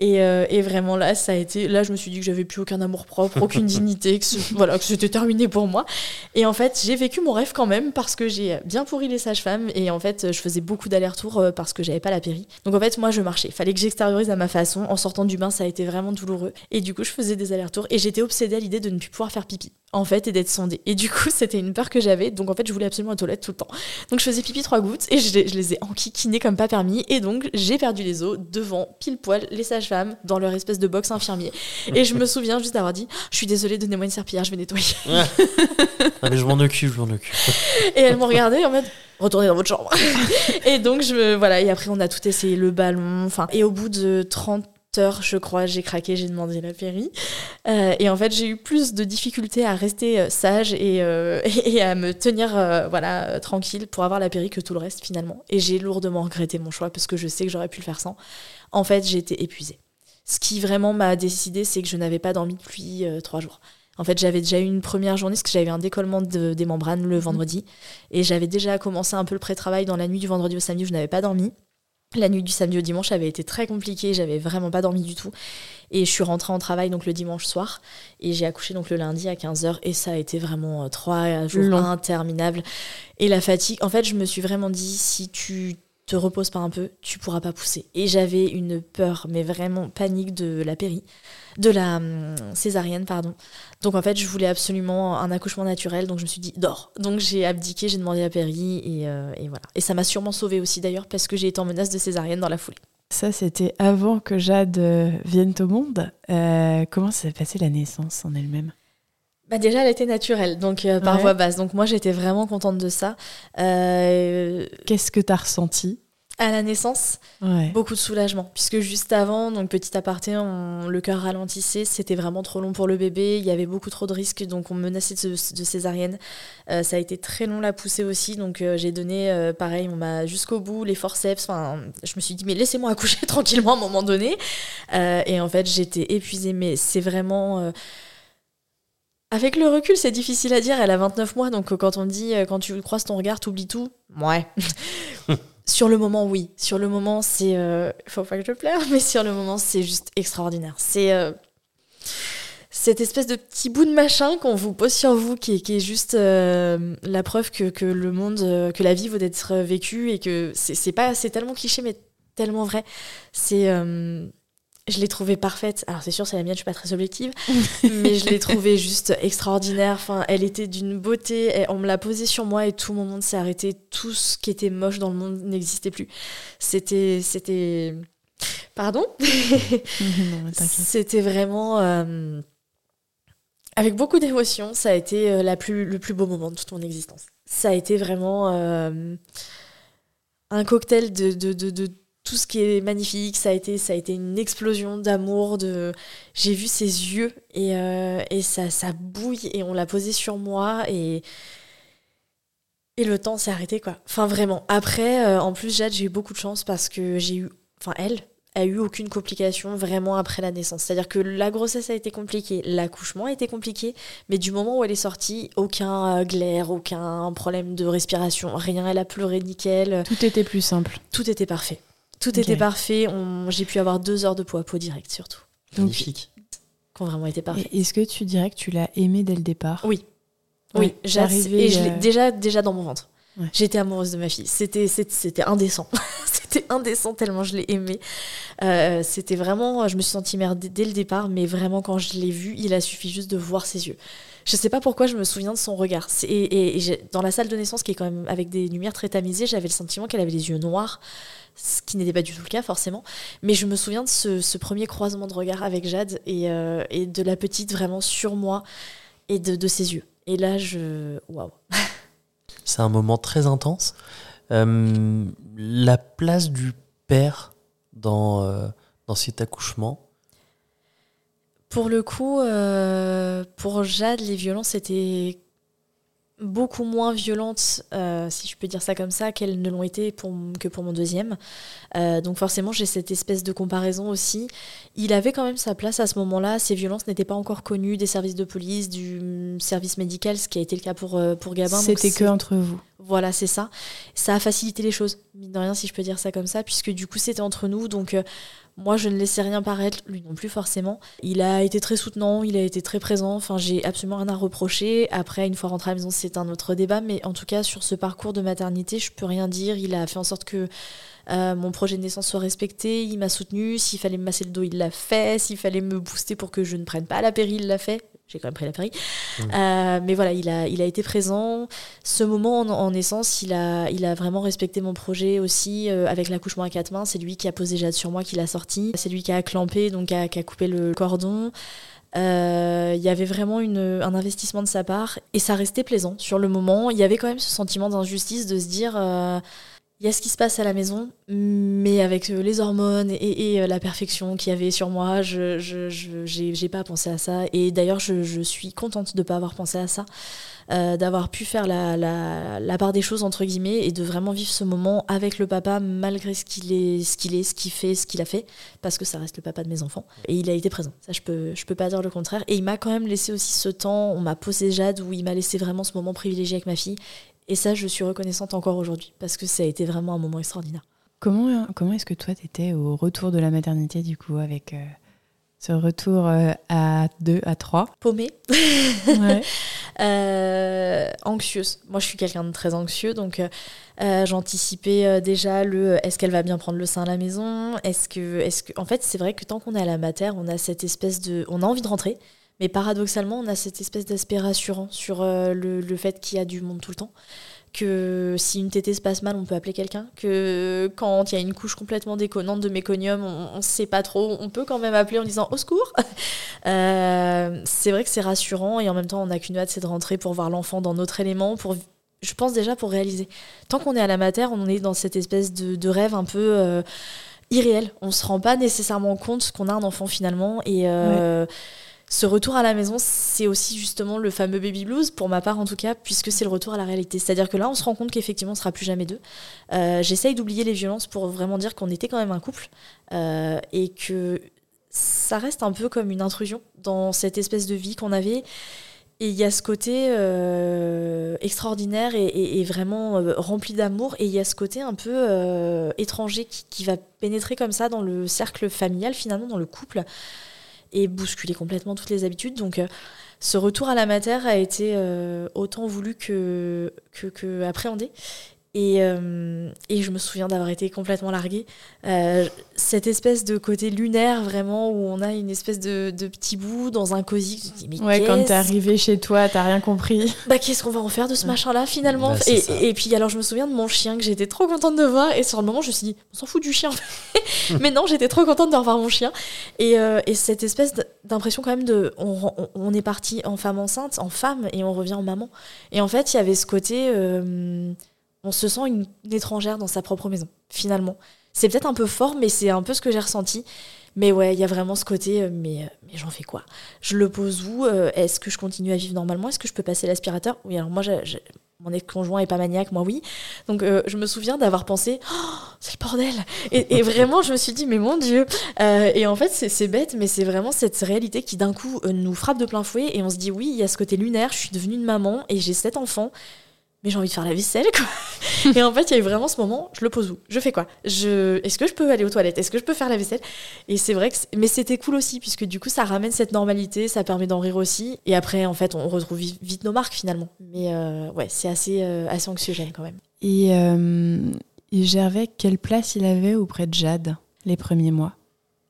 euh, et, vraiment là, ça a été. Là, je me suis dit que j'avais plus aucun amour propre, aucune dignité, que, c'était terminé pour moi. Et en fait, j'ai vécu mon rêve quand même parce que j'ai bien pourri les sages-femmes et en fait, je faisais beaucoup d'allers-retours euh, parce que j'avais pas la péri. Donc en fait, moi, je marchais. Fallait que j'extériorise à ma façon. En sortant du bain, ça a été vraiment douloureux. Et du coup, je faisais des allers-retours et j'étais obsédée à l'idée de ne plus pouvoir faire pipi en fait et d'être sondée. Et du coup, c'était une peur que j'avais. Donc en fait, je voulais absolument la toilette tout le temps. Donc je faisais pipi trois gouttes et je, les ai enquiquinés comme pas permis. Et donc j'ai perdu les os devant pile poil les sages-femmes dans leur espèce de box infirmier. Et je me souviens juste d'avoir dit Je suis désolée, donnez-moi une serpillière, je vais nettoyer. Ah, mais je m'en occupe, je m'en occupe. Et elles m'ont regardé en mode retournez dans votre chambre. et donc, je, voilà, et après, on a tout essayé, le ballon, enfin, et au bout de 30 heures, je crois, j'ai craqué, j'ai demandé la péri. Euh, et en fait, j'ai eu plus de difficultés à rester euh, sage et, euh, et, à me tenir voilà, tranquille pour avoir la péri que tout le reste finalement. Et j'ai lourdement regretté mon choix parce que je sais que j'aurais pu le faire sans. En fait, j'ai été épuisée. Ce qui vraiment m'a décidé, c'est que je n'avais pas dormi depuis trois jours. En fait, j'avais déjà eu une première journée parce que j'avais un décollement des membranes le mhm. vendredi. Et j'avais déjà commencé un peu le pré-travail dans la nuit du vendredi au samedi où je n'avais pas dormi. La nuit du samedi au dimanche avait été très compliquée, j'avais vraiment pas dormi du tout. Et je suis rentrée en travail donc le dimanche soir et j'ai accouché donc le lundi à 15h et ça a été vraiment euh, trois jours interminables. Et la fatigue, en fait, je me suis vraiment dit si tu te reposes pas un peu, tu pourras pas pousser. Et j'avais une peur, mais vraiment panique de la péri, de la hum, césarienne, pardon. Donc en fait, je voulais absolument un accouchement naturel, donc je me suis dit, dors. Donc j'ai abdiqué, j'ai demandé la péri, et, euh, voilà. Et ça m'a sûrement sauvée aussi d'ailleurs, parce que j'ai été en menace de césarienne dans la foulée. Ça, c'était avant que Jade euh, vienne au monde. Euh, comment s'est passée la naissance en elle-même? Bah déjà, elle était naturelle, donc par Ouais. voie basse. Donc moi, j'étais vraiment contente de ça. Euh, Qu'est-ce que t'as ressenti? à la naissance, Ouais. beaucoup de soulagement, puisque juste avant, donc petit aparté, on- le cœur ralentissait, c'était vraiment trop long pour le bébé, il y avait beaucoup trop de risques, donc on me menaçait de, de césarienne. Euh, ça a été très long la poussée aussi, donc euh, j'ai donné, euh, pareil, on m'a jusqu'au bout, les forceps, enfin, je me suis dit, mais laissez-moi accoucher tranquillement à un moment donné. Euh, et en fait, j'étais épuisée, mais c'est vraiment... avec le recul, c'est difficile à dire. Elle a 29 mois, donc euh, quand on dit, euh, quand tu croises ton regard, t'oublies tout. Ouais. sur le moment, oui. Sur le moment, c'est. euh, faut pas que je pleure, mais sur le moment, c'est juste extraordinaire. C'est. euh, cette espèce de petit bout de machin qu'on vous pose sur vous, qui est, qui est juste euh, la preuve que, que le monde, que la vie vaut d'être vécue et que c'est pas, c'est tellement cliché, mais tellement vrai. C'est, je l'ai trouvée parfaite. Alors c'est sûr, c'est la mienne, je suis pas très objective, mais je l'ai trouvée juste extraordinaire. Enfin, elle était d'une beauté. On me l'a posée sur moi et tout mon monde s'est arrêté. Tout ce qui était moche dans le monde n'existait plus. C'était, c'était, pardon? C'était vraiment euh, avec beaucoup d'émotion. Ça a été euh, la plus, le plus beau moment de toute mon existence. Ça a été vraiment euh, un cocktail de, de, de, de tout ce qui est magnifique. Ça a été, ça a été une explosion d'amour. De... J'ai vu ses yeux et, euh, et ça, ça bouille et on l'a posé sur moi et. Et le temps s'est arrêté, quoi. Enfin, vraiment. Après, euh, en plus, Jade, j'ai eu beaucoup de chance parce que j'ai eu. Enfin, elle a eu aucune complication vraiment après la naissance. C'est-à-dire que la grossesse a été compliquée, l'accouchement a été compliqué, mais du moment où elle est sortie, aucun euh, glaire, aucun problème de respiration, rien. Elle a pleuré nickel. Tout était plus simple. Tout était parfait. Tout était parfait. On- J'ai pu avoir deux heures de peau à peau direct, surtout. Donc- Magnifique. Qui ont vraiment été parfait. Et Est-ce que tu dirais que tu l'as aimé dès le départ Oui. Oui, Oui, arrivé, et je l'ai euh, déjà, déjà dans mon ventre. Ouais. J'étais amoureuse de ma fille. C'était, c'était, c'était indécent. c'était indécent tellement je l'ai aimée. Euh, c'était vraiment, je me suis sentie mère dès, le départ, mais vraiment quand je l'ai vue, il a suffi juste de voir ses yeux. Je sais pas pourquoi je me souviens de son regard. Et, et- dans la salle de naissance, qui est quand même avec des lumières très tamisées, j'avais le sentiment qu'elle avait les yeux noirs, ce qui n'était pas du tout le cas forcément. Mais je me souviens de ce, ce premier croisement de regard avec Jade et, euh, et de la petite vraiment sur moi et de, de ses yeux. Et là, je. Waouh! C'est un moment très intense. Euh, la place du père dans, euh, dans cet accouchement, Pour le coup, euh, pour Jade, les violences étaient beaucoup moins violentes, euh, si je peux dire ça comme ça, qu'elles ne l'ont été pour, que pour mon deuxième. Euh, donc forcément, j'ai cette espèce de comparaison aussi. Il avait quand même sa place à ce moment-là. Ces violences n'étaient pas encore connues des services de police, du mm, service médical, ce qui a été le cas pour, euh, pour Gabin. C'était que entre vous. Voilà, c'est ça. Ça a facilité les choses, mine de rien, si je peux dire ça comme ça, puisque du coup, c'était entre nous. Donc, moi, je ne laissais rien paraître, lui non plus, forcément. Il a été très soutenant, il a été très présent. Enfin, j'ai absolument rien à reprocher. Après, une fois rentré à la maison, c'est un autre débat. Mais en tout cas, sur ce parcours de maternité, je peux rien dire. Il a fait en sorte que euh, mon projet de naissance soit respecté. Il m'a soutenu. S'il fallait me masser le dos, il l'a fait. S'il fallait me booster pour que je ne prenne pas la péri, il l'a fait. J'ai quand même pris la péri. Euh, mais voilà, il a, été présent ce moment en, en naissance, il a, vraiment respecté mon projet aussi euh, avec l'accouchement à quatre mains. C'est lui qui a posé Jade sur moi, qui l'a sorti. C'est lui qui a clampé, donc qui a, coupé le cordon. Euh, Il y avait vraiment une, un investissement de sa part et ça restait plaisant sur le moment. Il y avait quand même ce sentiment d'injustice de se dire il y a ce qui se passe à la maison, mais avec euh, les hormones et, euh, la perfection qu'il y avait sur moi, je j'ai pas pensé à ça. Et d'ailleurs, je, suis contente de pas avoir pensé à ça, euh, d'avoir pu faire la, part des choses, entre guillemets, et de vraiment vivre ce moment avec le papa, malgré ce qu'il est, ce qu'il est, ce qu'il fait, ce qu'il a fait, parce que ça reste le papa de mes enfants. Et il a été présent. Ça, je peux, je peux pas dire le contraire. Et il m'a quand même laissé aussi ce temps, on m'a posé Jade, où il m'a laissé vraiment ce moment privilégié avec ma fille. Et ça, je suis reconnaissante encore aujourd'hui, parce que ça a été vraiment un moment extraordinaire. Comment, comment est-ce que toi, t'étais au retour de la maternité, du coup, avec euh, ce retour euh, à 2, à 3 Paumée, Ouais. euh, anxieuse. Moi, je suis quelqu'un de très anxieux, donc euh, euh, j'anticipais euh, déjà le euh, est-ce qu'elle va bien prendre le sein à la maison? Est-ce que, est-ce que, en fait, c'est vrai que tant qu'on est à la mater, on a cette espèce de, on a envie de rentrer, mais paradoxalement, on a cette espèce d'aspect rassurant sur euh, le, le fait qu'il y a du monde tout le temps. que si une tétée se passe mal, on peut appeler quelqu'un, que quand il y a une couche complètement déconnante de méconium, on ne sait pas trop, on peut quand même appeler en disant au secours. Euh, c'est vrai que c'est rassurant et en même temps, on n'a qu'une hâte, c'est de rentrer pour voir l'enfant dans notre élément, pour je pense déjà pour réaliser. Tant qu'on est à la mater, on est dans cette espèce de, rêve un peu euh, irréel. On se rend pas nécessairement compte qu'on a un enfant finalement et ce retour à la maison, c'est aussi justement le fameux baby blues, pour ma part en tout cas, puisque c'est le retour à la réalité. C'est-à-dire que là, on se rend compte qu'effectivement, on sera plus jamais deux. Euh, j'essaye d'oublier les violences pour vraiment dire qu'on était quand même un couple euh, et que ça reste un peu comme une intrusion dans cette espèce de vie qu'on avait. Et il y a ce côté euh, extraordinaire et, vraiment rempli d'amour. Et il y a ce côté un peu étranger qui, va pénétrer comme ça dans le cercle familial, finalement, dans le couple et bousculer complètement toutes les habitudes. Donc euh, ce retour à la matière a été euh, autant voulu que, appréhendé. Et, euh, et, je me souviens d'avoir été complètement larguée. Euh, cette espèce de côté lunaire, vraiment, où on a une espèce de, de petit bout dans un cosy. ouais, quand t'es arrivé chez toi, t'as rien compris. Bah, qu'est-ce qu'on va en faire de ce machin-là, finalement bah, et, et, puis, alors, je me souviens de mon chien que j'étais trop contente de voir. Et sur le moment, je me suis dit, on s'en fout du chien. Mais non, j'étais trop contente de revoir mon chien. Et, euh, et cette espèce d'impression, quand même, de. On, on, est parti en femme enceinte, en femme, et on revient en maman. Et en fait, il y avait ce côté on se sent une, étrangère dans sa propre maison, finalement. C'est peut-être un peu fort, mais c'est un peu ce que j'ai ressenti. Mais ouais, il y a vraiment ce côté, euh, mais, euh, mais j'en fais quoi? Je le pose où? Euh, Est-ce que je continue à vivre normalement? Est-ce que je peux passer l'aspirateur? Oui, alors moi, mon ex-conjoint est pas maniaque, moi oui. Donc je me souviens d'avoir pensé, oh, c'est le bordel! Et, vraiment, je me suis dit, mais mon Dieu! Et en fait, c'est bête, mais c'est vraiment cette réalité qui d'un coup nous frappe de plein fouet et on se dit, oui, il y a ce côté lunaire, je suis devenue une maman et j'ai sept enfants mais j'ai envie de faire la vaisselle, quoi. et en fait, il y a eu vraiment ce moment, je le pose où? Je fais quoi? Je... Est-ce que je peux aller aux toilettes? Est-ce que je peux faire la vaisselle? Et c'est vrai que... Mais c'était cool aussi, puisque du coup, ça ramène cette normalité, ça permet d'en rire aussi. Et après, en fait, on retrouve vite nos marques, finalement. Mais euh, ouais, c'est assez, euh, assez anxiogène, quand même. Et, euh, et Gervais, quelle place il avait auprès de Jade les premiers mois?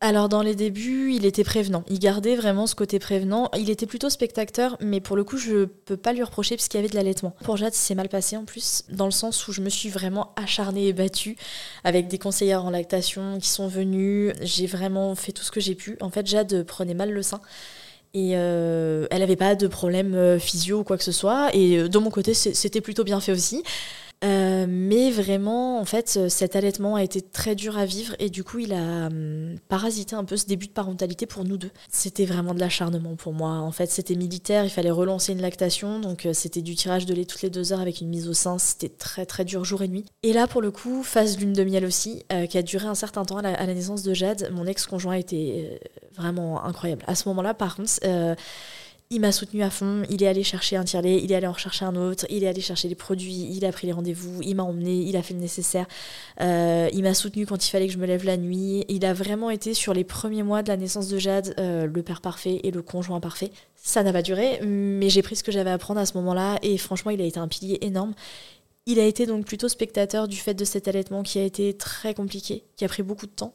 Alors dans les débuts, il était prévenant. Il gardait vraiment ce côté prévenant. Il était plutôt spectateur, mais pour le coup, je peux pas lui reprocher puisqu'il y avait de l'allaitement. Pour Jade, c'est mal passé en plus, dans le sens où je me suis vraiment acharnée et battue avec des conseillères en lactation qui sont venues. J'ai vraiment fait tout ce que j'ai pu. En fait, Jade prenait mal le sein. Et euh, elle n'avait pas de problème euh, physio ou quoi que ce soit. Et euh, de mon côté, c'était plutôt bien fait aussi. Euh, mais vraiment, en fait, cet allaitement a été très dur à vivre et du coup, il a hum, parasité un peu ce début de parentalité pour nous deux. C'était vraiment de l'acharnement pour moi. En fait, c'était militaire, il fallait relancer une lactation, donc euh, c'était du tirage de lait toutes les deux heures avec une mise au sein. C'était très très dur jour et nuit. Et là, pour le coup, phase lune de miel aussi, euh, qui a duré un certain temps à la, naissance de Jade. Mon ex-conjoint était vraiment incroyable. À ce moment-là, par contre, il m'a soutenu à fond, il est allé chercher un tirelet, il est allé en chercher un autre, il est allé chercher les produits, il a pris les rendez-vous, il m'a emmené, il a fait le nécessaire. Euh, il m'a soutenu quand il fallait que je me lève la nuit. Il a vraiment été sur les premiers mois de la naissance de Jade euh, le père parfait et le conjoint parfait. Ça n'a pas duré, mais j'ai pris ce que j'avais à apprendre à ce moment-là et franchement, il a été un pilier énorme. Il a été donc plutôt spectateur du fait de cet allaitement qui a été très compliqué, qui a pris beaucoup de temps.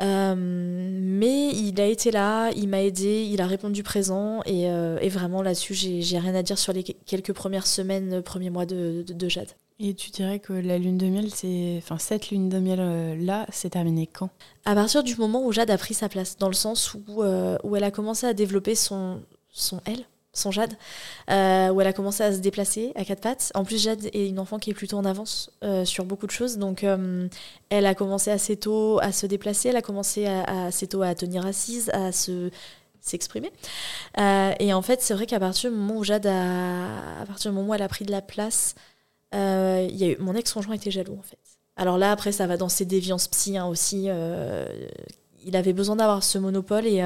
Euh, mais il a été là, il m'a aidé, il a répondu présent et, euh, et vraiment là-dessus, j'ai rien à dire sur les quelques premières semaines, premiers mois de, de, Jade. Et tu dirais que la lune de miel, c'est, enfin cette lune de miel euh, là, c'est terminé quand? À partir du moment où Jade a pris sa place, dans le sens où, où elle a commencé à développer son, son elle, son Jade, euh, où elle a commencé à se déplacer à quatre pattes. En plus, Jade est une enfant qui est plutôt en avance euh, sur beaucoup de choses, donc euh, elle a commencé assez tôt à se déplacer, elle a commencé assez tôt à tenir assise, à se s'exprimer. et en fait, c'est vrai qu'à partir du moment où Jade a, à partir du moment où elle a pris de la place, mon ex-conjoint était jaloux en fait. Alors là, après, ça va dans ses déviances psy hein, aussi. il avait besoin d'avoir ce monopole et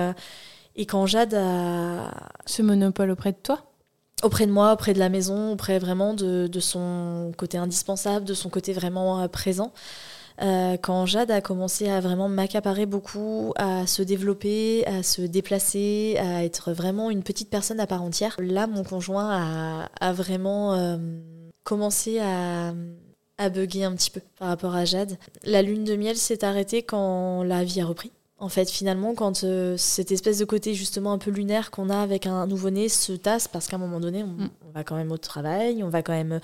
et quand Jade a... Ce monopole auprès de toi Auprès de moi, auprès de la maison, auprès vraiment de, son côté indispensable, de son côté vraiment euh, présent. Euh, quand Jade a commencé à vraiment m'accaparer beaucoup, à se développer, à se déplacer, à être vraiment une petite personne à part entière, là, mon conjoint a, vraiment euh, commencé à, à bugger un petit peu par rapport à Jade. La lune de miel s'est arrêtée quand la vie a repris En fait, finalement, quand euh, cette espèce de côté justement un peu lunaire qu'on a avec un nouveau-né se tasse, parce qu'à un moment donné, on, Mm. on va quand même au travail, on va quand même euh,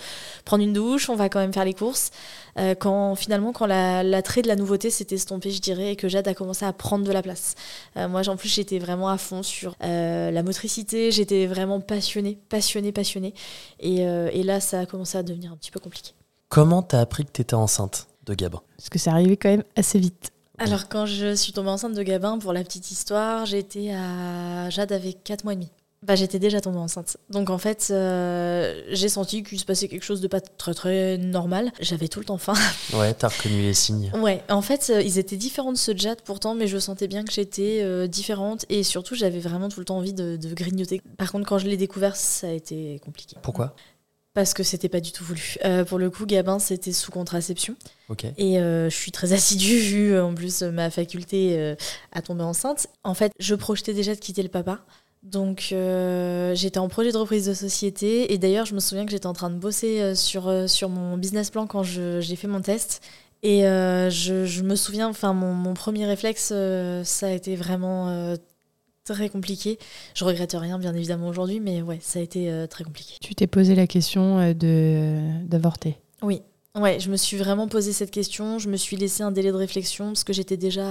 prendre une douche, on va quand même faire les courses. Euh, quand finalement, quand la- l'attrait de la nouveauté s'est estompé, je dirais, et que Jade a commencé à prendre de la place. Euh, moi, en plus, j'étais vraiment à fond sur euh, la motricité, j'étais vraiment passionnée, passionnée, passionnée. Et, euh, et là, ça a commencé à devenir un petit peu compliqué. Comment t'as appris que t'étais enceinte de Gabin? Parce que c'est arrivé quand même assez vite. Alors, quand je suis tombée enceinte de Gabin, pour la petite histoire, j'étais à Jade avec 4 mois et demi. Bah, j'étais déjà tombée enceinte. Donc, en fait, euh, j'ai senti qu'il se passait quelque chose de pas très très normal. J'avais tout le temps faim. Ouais, t'as reconnu les signes. Ouais, en fait, euh, ils étaient différents de ceux de Jade pourtant, mais je sentais bien que j'étais euh, différente et surtout, j'avais vraiment tout le temps envie de, de grignoter. Par contre, quand je l'ai découvert, ça a été compliqué. Pourquoi? Parce que c'était pas du tout voulu. Euh, pour le coup, Gabin, c'était sous contraception. Ok. Et euh, je suis très assidue, vu en plus ma faculté euh, à tomber enceinte. En fait, je projetais déjà de quitter le papa. Donc j'étais en projet de reprise de société. Et d'ailleurs, je me souviens que j'étais en train de bosser sur, sur mon business plan quand j'ai fait mon test. Et je, je me souviens, enfin, mon, mon premier réflexe, ça a été vraiment très compliqué. Je regrette rien, bien évidemment, aujourd'hui, mais ouais, ça a été euh, très compliqué. Tu t'es posé la question euh, de d'avorter. Oui, ouais, je me suis vraiment posé cette question. Je me suis laissé un délai de réflexion parce que j'étais déjà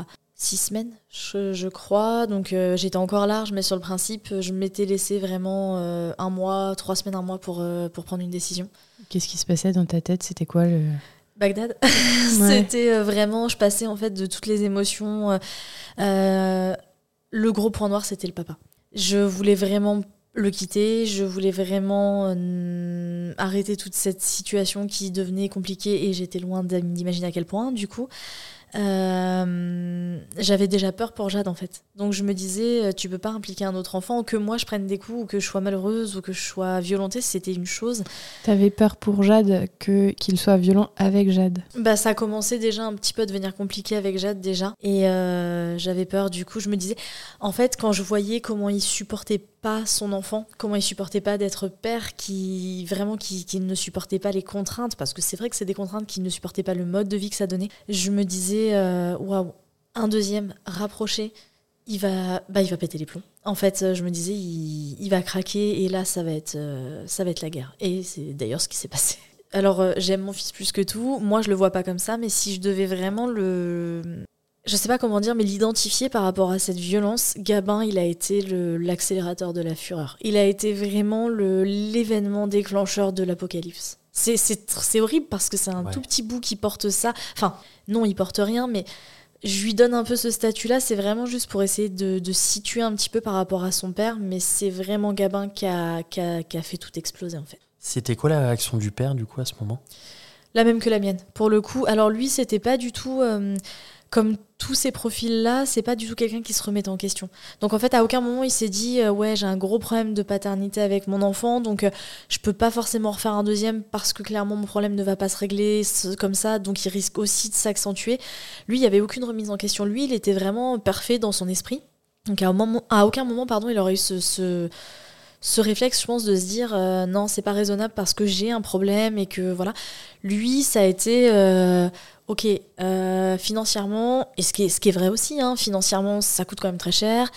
à six semaines, je, je crois. Donc euh, j'étais encore large, mais sur le principe, je m'étais laissé vraiment euh, un mois, trois semaines, un mois pour, euh, pour prendre une décision. Qu'est-ce qui se passait dans ta tête? C'était quoi le Bagdad, Ouais. c'était euh, vraiment, je passais en fait de toutes les émotions. euh, euh, le gros point noir, c'était le papa. Je voulais vraiment le quitter, je voulais vraiment euh, arrêter toute cette situation qui devenait compliquée et j'étais loin d'im- d'imaginer à quel point, du coup. Euh, j'avais déjà peur pour Jade en fait. Donc je me disais, euh, tu peux pas impliquer un autre enfant, que moi je prenne des coups, ou que je sois malheureuse, ou que je sois violentée, c'était une chose. T'avais peur pour Jade que qu'il soit violent avec Jade. Bah, ça a commencé déjà un petit peu à devenir compliqué avec Jade déjà. Et euh, j'avais peur, du coup, je me disais, en fait, quand je voyais comment il supportait pas son enfant, comment il supportait pas d'être père, qui vraiment qui, ne supportait pas les contraintes, parce que c'est vrai que c'est des contraintes qui ne supportaient pas le mode de vie que ça donnait, je me disais, euh, waouh, un deuxième rapproché, il va, bah, il va péter les plombs. En fait, euh, je me disais, il, va craquer et là, ça va être, euh, ça va être la guerre. Et c'est d'ailleurs ce qui s'est passé. Alors, j'aime mon fils plus que tout. Moi, je le vois pas comme ça, mais si je devais vraiment le. Je sais pas comment dire, mais l'identifier par rapport à cette violence, Gabin, il a été l'accélérateur de la fureur. Il a été vraiment l'événement déclencheur de l'apocalypse. C'est- horrible parce que c'est un Ouais. tout petit bout qui porte ça. Enfin, non, il porte rien, mais je lui donne un peu ce statut-là. C'est vraiment juste pour essayer de, de situer un petit peu par rapport à son père, mais c'est vraiment Gabin qui a, qui a- qui a fait tout exploser en fait. C'était quoi la réaction du père, du coup, à ce moment? La même que la mienne, pour le coup. Alors lui, c'était pas du tout euh, comme tous ces profils-là, c'est pas du tout quelqu'un qui se remet en question. Donc en fait, à aucun moment il s'est dit euh, ouais j'ai un gros problème de paternité avec mon enfant, donc euh, je peux pas forcément refaire un deuxième parce que clairement mon problème ne va pas se régler comme ça, donc il risque aussi de s'accentuer. Lui, il y avait aucune remise en question. Lui, il était vraiment parfait dans son esprit. Donc à, aucun moment, pardon, il aurait eu ce, ce réflexe, je pense, de se dire euh, non, c'est pas raisonnable parce que j'ai un problème et que voilà. Lui, ça a été euh, ok euh, financièrement, et ce qui est, ce qui est vrai aussi, hein, financièrement, ça coûte quand même très cher.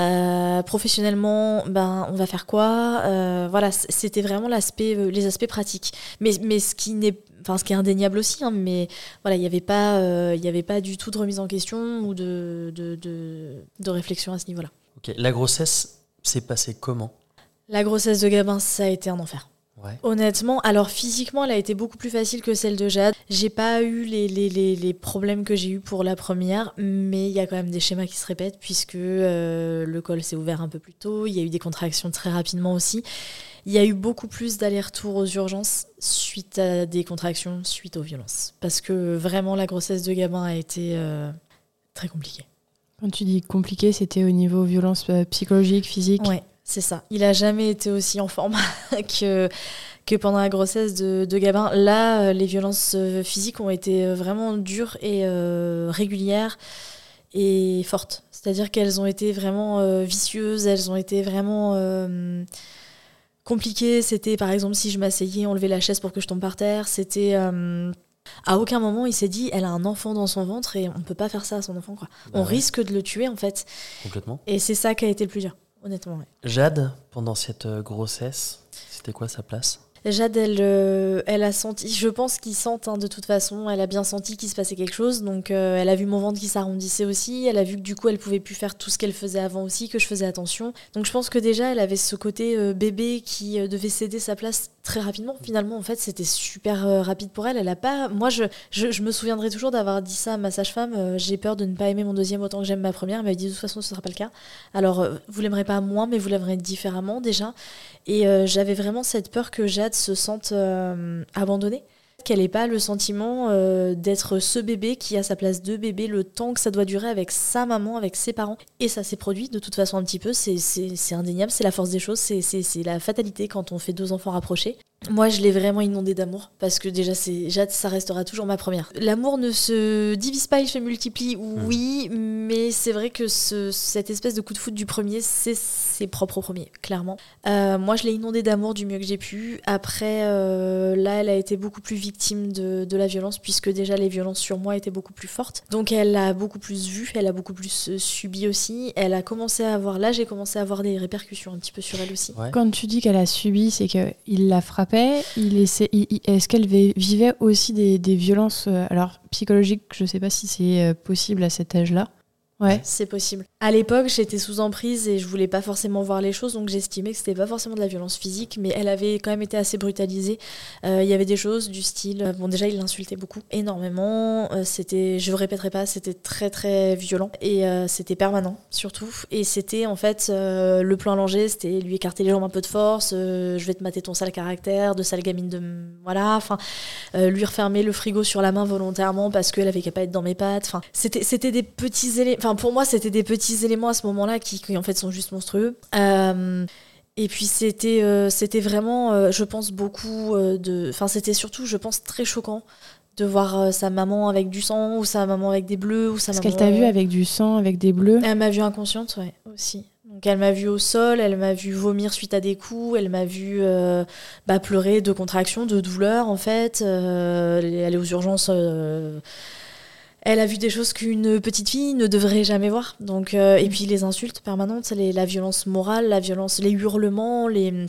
Euh, professionnellement, ben on va faire quoi? Voilà, c'était vraiment l'aspect, les aspects pratiques. Mais, mais ce qui n'est, enfin ce qui est indéniable aussi, hein, mais voilà, il n'y avait pas, avait pas du tout de remise en question ou de, de, de, de réflexion à ce niveau-là. Ok. La grossesse s'est passée comment? La grossesse de Gabin, ça a été un enfer. Ouais. Honnêtement, alors physiquement, elle a été beaucoup plus facile que celle de Jade. J'ai pas eu les, les, les, les problèmes que j'ai eu pour la première, mais il y a quand même des schémas qui se répètent puisque euh, le col s'est ouvert un peu plus tôt, il y a eu des contractions très rapidement aussi. Il y a eu beaucoup plus d'allers-retours aux urgences suite à des contractions, suite aux violences. Parce que vraiment, la grossesse de Gabin a été euh, très compliquée. Quand tu dis compliqué, c'était au niveau violence euh, psychologique, physique? Ouais, c'est ça. Il a jamais été aussi en forme que, que pendant la grossesse de, de Gabin. Là, euh, les violences euh, physiques ont été euh, vraiment dures et euh, régulières et fortes. C'est-à-dire qu'elles ont été vraiment euh, vicieuses, elles ont été vraiment euh, compliquées. C'était par exemple si je m'asseyais, on levait la chaise pour que je tombe par terre. C'était. À aucun moment il s'est dit elle a un enfant dans son ventre et on peut pas faire ça à son enfant quoi. Bah on ouais. risque de le tuer en fait. Complètement. Et c'est ça qui a été le plus dur, honnêtement. Jade, pendant cette euh, grossesse, c'était quoi sa place? Jade, elle, euh, elle a senti, je pense qu'ils sentent hein, de toute façon, elle a bien senti qu'il se passait quelque chose, donc euh, elle a vu mon ventre qui s'arrondissait aussi, elle a vu que du coup elle pouvait plus faire tout ce qu'elle faisait avant aussi, que je faisais attention. Donc je pense que déjà elle avait ce côté euh, bébé qui devait céder sa place très rapidement. Finalement, en fait, c'était super rapide pour elle. Elle a pas, moi je, me souviendrai toujours d'avoir dit ça à ma sage-femme, j'ai peur de ne pas aimer mon deuxième autant que j'aime ma première. Elle m'avait dit de toute façon ce sera pas le cas. Alors vous l'aimerez pas moins, mais vous l'aimerez différemment déjà. Et euh, j'avais vraiment cette peur que Jade se sente euh, abandonnée. Qu'elle n'ait pas le sentiment euh, d'être ce bébé qui a sa place de bébé le temps que ça doit durer avec sa maman, avec ses parents. Et ça s'est produit de toute façon un petit peu, c'est- indéniable, c'est la force des choses, c'est la fatalité quand on fait deux enfants rapprochés. Moi, je l'ai vraiment inondée d'amour parce que déjà, c'est Jade, ça restera toujours ma première. L'amour ne se divise pas, il se multiplie, oui, mais c'est vrai que ce- cette espèce de coup de foot du premier, c'est ses propres premiers, clairement. Euh, moi, je l'ai inondée d'amour du mieux que j'ai pu. Après, euh, là, elle a été beaucoup plus victime de, de la violence puisque déjà les violences sur moi étaient beaucoup plus fortes. Donc, elle a beaucoup plus vu, elle a beaucoup plus euh, subi aussi. Elle a commencé à avoir, là, j'ai commencé à avoir des répercussions un petit peu sur elle aussi. Ouais. Quand tu dis qu'elle a subi, c'est qu'il la Il essaie, Est-ce qu'elle vi- vivait aussi des, violences euh, alors psychologiques Je sais pas si c'est euh, possible à cet âge-là. Ouais. C'est possible. À l'époque, j'étais sous emprise et je voulais pas forcément voir les choses, donc j'estimais que c'était pas forcément de la violence physique, mais elle avait quand même été assez brutalisée. Euh, Il y avait des choses du style, euh, bon déjà il l'insultait beaucoup, énormément. Euh, c'était, je répéterai pas, c'était très très violent et c'était permanent surtout. Et c'était en fait le plan allongé, c'était lui écarter les jambes un peu de force, je vais te mater ton sale caractère, de sale gamine de, voilà, enfin lui refermer le frigo sur la main volontairement parce qu'elle avait qu'à pas être dans mes pattes. Enfin, c'était, c'était des petits éléments. Enfin, pour moi, c'était des petits éléments à ce moment-là qui, qui, en fait sont juste monstrueux. Euh, et puis c'était, euh, c'était vraiment, euh, je pense beaucoup euh, de. Enfin, c'était surtout, je pense, très choquant de voir sa maman avec du sang ou sa maman avec des bleus ou sa Parce maman. qu'elle t'a vu avec du sang, avec des bleus. Elle m'a vue inconsciente, ouais, aussi. Donc elle m'a vue au sol, elle m'a vue vomir suite à des coups, elle m'a vue euh, bah, pleurer de contraction, de douleur en fait, aller aux urgences. Elle a vu des choses qu'une petite fille ne devrait jamais voir. Donc, euh, et puis les insultes permanentes, les- la violence morale, la violence, les hurlements, les...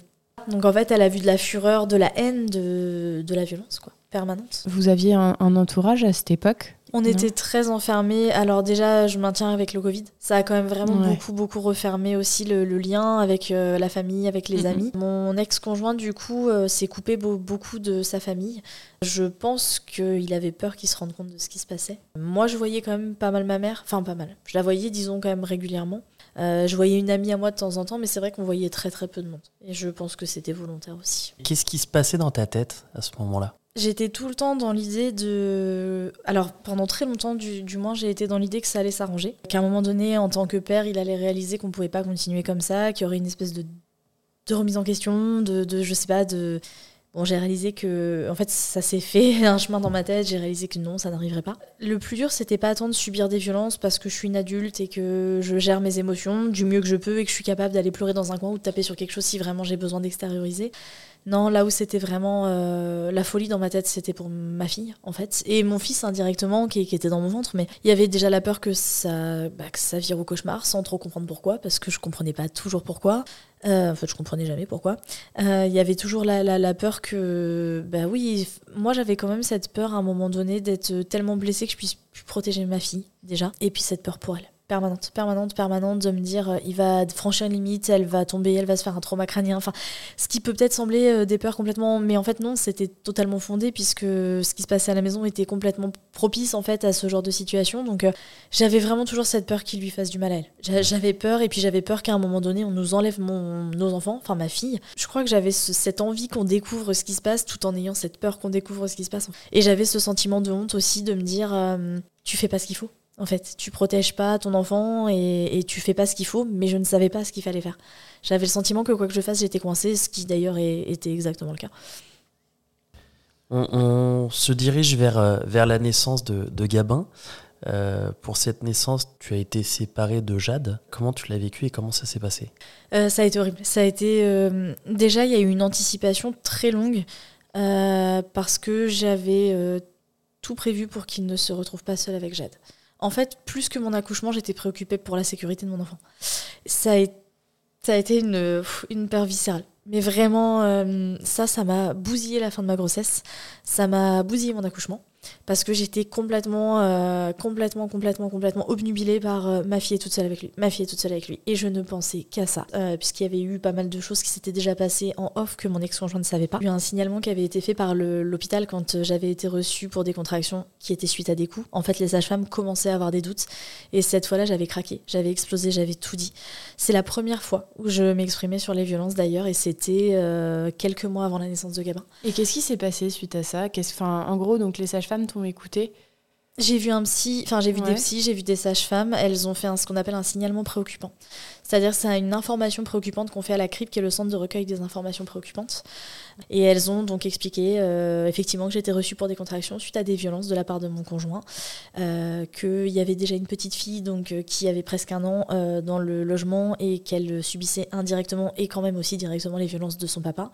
Donc en fait, elle a vu de la fureur, de la haine, de, de la violence, quoi, permanente. Vous aviez un, un entourage à cette époque? On Non. était très enfermés. Alors déjà, je maintiens avec le Covid. Ça a quand même vraiment Ouais. beaucoup, beaucoup refermé aussi le, le lien avec euh, la famille, avec les Mhm. amis. Mon ex-conjoint, du coup, euh, s'est coupé beau- beaucoup de sa famille. Je pense qu'il avait peur qu'il se rende compte de ce qui se passait. Moi, je voyais quand même pas mal ma mère. Enfin, pas mal. Je la voyais, disons, quand même régulièrement. Euh, je voyais une amie à moi de temps en temps, mais c'est vrai qu'on voyait très, très peu de monde. Et je pense que c'était volontaire aussi. Qu'est-ce qui se passait dans ta tête à ce moment-là? J'étais tout le temps dans l'idée de... Alors pendant très longtemps du, du moins j'ai été dans l'idée que ça allait s'arranger. Qu'à un moment donné en tant que père il allait réaliser qu'on pouvait pas continuer comme ça, qu'il y aurait une espèce de, de remise en question, de, de je sais pas, de... Bon j'ai réalisé que en fait ça s'est fait un chemin dans ma tête, j'ai réalisé que non ça n'arriverait pas. Le plus dur c'était pas de subir des violences parce que je suis une adulte et que je gère mes émotions du mieux que je peux et que je suis capable d'aller pleurer dans un coin ou de taper sur quelque chose si vraiment j'ai besoin d'extérioriser. Non, là où c'était vraiment euh, la folie dans ma tête, c'était pour ma fille, en fait. Et mon fils, indirectement, qui, était dans mon ventre. Mais il y avait déjà la peur que ça, bah, ça vire au cauchemar, sans trop comprendre pourquoi, parce que je comprenais pas toujours pourquoi. Euh, en fait, je comprenais jamais pourquoi. Euh, Il y avait toujours la, la, la peur que, bah oui, moi j'avais quand même cette peur à un moment donné d'être tellement blessée que je puisse protéger ma fille, déjà. Et puis cette peur pour elle permanente, permanente, permanente, de me dire euh, il va franchir une limite, elle va tomber, elle va se faire un trauma crânien. Enfin, ce qui peut peut-être sembler euh, des peurs complètement, mais en fait non, c'était totalement fondé puisque ce qui se passait à la maison était complètement propice en fait à ce genre de situation. Donc euh, j'avais vraiment toujours cette peur qu'il lui fasse du mal à elle. J'a- J'avais peur et puis j'avais peur qu'à un moment donné on nous enlève nos enfants, enfin ma fille. Je crois que j'avais ce- cette envie qu'on découvre ce qui se passe tout en ayant cette peur qu'on découvre ce qui se passe. Et j'avais ce sentiment de honte aussi de me dire euh, tu fais pas ce qu'il faut. En fait, tu protèges pas ton enfant et, et tu fais pas ce qu'il faut, mais je ne savais pas ce qu'il fallait faire. J'avais le sentiment que quoi que je fasse, j'étais coincée, ce qui d'ailleurs était exactement le cas. On, on se dirige vers, euh, vers la naissance de, de Gabin. Euh, pour cette naissance, tu as été séparé de Jade. Comment tu l'as vécu et comment ça s'est passé? Euh, ça a été horrible. Ça a été euh, déjà il y a eu une anticipation très longue parce que j'avais tout prévu pour qu'il ne se retrouve pas seul avec Jade. En fait, plus que mon accouchement, j'étais préoccupée pour la sécurité de mon enfant. Ça a, été une, une viscérale. Mais vraiment, euh, ça, ça m'a bousillé la fin de ma grossesse. Ça m'a bousillé mon accouchement parce que j'étais complètement, euh, complètement, complètement, complètement obnubilée par euh, ma fille est toute seule avec lui, ma fille est toute seule avec lui. Et je ne pensais qu'à ça, euh, puisqu'il y avait eu pas mal de choses qui s'étaient déjà passées en off que mon ex-conjoint ne savait pas. Il y a eu un signalement qui avait été fait par l'hôpital quand j'avais été reçue pour des contractions qui étaient suite à des coups. En fait, les sages-femmes commençaient à avoir des doutes. Et cette fois-là, j'avais craqué, j'avais explosé, j'avais tout dit. C'est la première fois où je m'exprimais sur les violences d'ailleurs, et c'était quelques mois avant la naissance de Gabin. Et qu'est-ce qui s'est passé suite à ça? En gros, donc les sages-femmes t'ont écouté j'ai vu un psy, enfin j'ai vu des psys, j'ai vu des sages-femmes, elles ont fait un, ce qu'on appelle un signalement préoccupant. C'est-à-dire c'est une information préoccupante qu'on fait à la CRIP, qui est le centre de recueil des informations préoccupantes. Et elles ont donc expliqué euh, effectivement que j'étais reçue pour des contractions suite à des violences de la part de mon conjoint, euh, qu'il y avait déjà une petite fille donc euh, qui avait presque un an dans le logement et qu'elle subissait indirectement et quand même aussi directement les violences de son papa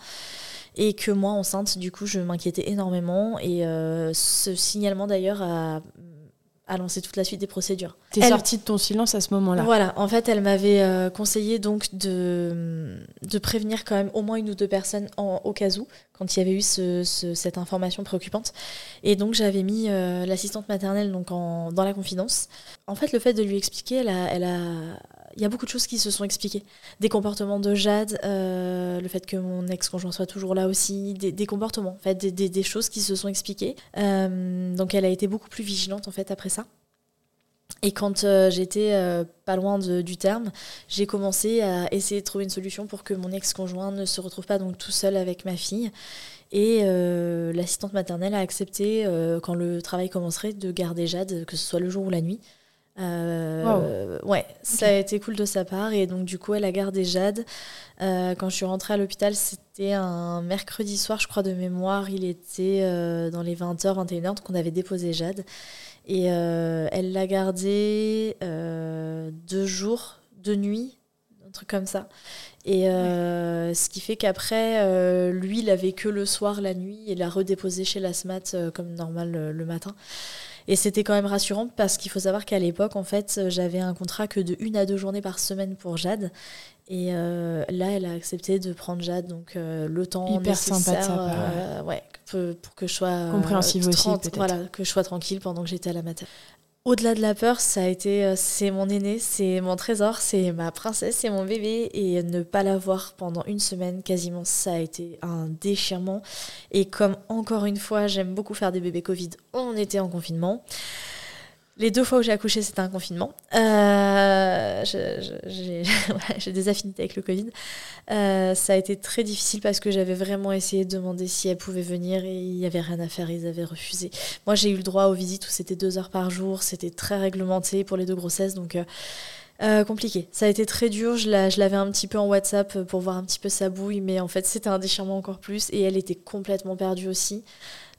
et que moi enceinte du coup je m'inquiétais énormément et euh, ce signalement d'ailleurs a, a, lancé toute la suite des procédures. T'es sortie de ton silence à ce moment-là. Voilà, en fait elle m'avait euh, conseillé donc de, de prévenir quand même au moins une ou deux personnes en, au cas où quand il y avait eu ce, cette information préoccupante et donc j'avais mis euh, l'assistante maternelle donc en, dans la confidence. En fait le fait de lui expliquer elle a, elle y a beaucoup de choses qui se sont expliquées. Des comportements de Jade, euh, le fait que mon ex-conjoint soit toujours là aussi, des, comportements, en fait, des, des, choses qui se sont expliquées. Euh, donc elle a été beaucoup plus vigilante en fait après ça. Et quand euh, j'étais pas loin du terme, j'ai commencé à essayer de trouver une solution pour que mon ex-conjoint ne se retrouve pas donc tout seul avec ma fille. Et l'assistante maternelle a accepté, quand le travail commencerait, de garder Jade, que ce soit le jour ou la nuit. Euh, Ouais, ça a été cool de sa part. Et donc, du coup, elle a gardé Jade. Euh, quand je suis rentrée à l'hôpital, c'était un mercredi soir, je crois, de mémoire. Il était euh, dans les 20h, 21h, donc on avait déposé Jade. Et elle l'a gardé deux jours, deux nuits, un truc comme ça. Et ce qui fait qu'après, lui, il avait que le soir, la nuit, et l'a redéposé chez la SMAT comme normal le matin. Et c'était quand même rassurant parce qu'il faut savoir qu'à l'époque, en fait, j'avais un contrat que de une à deux journées par semaine pour Jade. Et euh, là, elle a accepté de prendre Jade, donc euh, le temps Hyper nécessaire, sympa de euh, ouais, pour, que je sois compréhensive aussi, peut-être. Voilà, que je sois tranquille pendant que j'étais à la maternelle. Au-delà de la peur, ça a été, euh, c'est mon aîné, c'est mon trésor, c'est ma princesse, c'est mon bébé. Et ne pas l'avoir pendant une semaine, quasiment, ça a été un déchirement. Et comme encore une fois, j'aime beaucoup faire des bébés Covid, on était en confinement. Les deux fois où j'ai accouché, c'était un confinement. Euh, j'ai des affinités avec le Covid. Euh, ça a été très difficile parce que j'avais vraiment essayé de demander si elle pouvait venir et il n'y avait rien à faire, ils avaient refusé. Moi, j'ai eu le droit aux visites où c'était deux heures par jour, c'était très réglementé pour les deux grossesses, donc euh, compliqué. Ça a été très dur, je l'avais un petit peu en WhatsApp pour voir un petit peu sa bouille, mais en fait, c'était un déchirement encore plus et elle était complètement perdue aussi.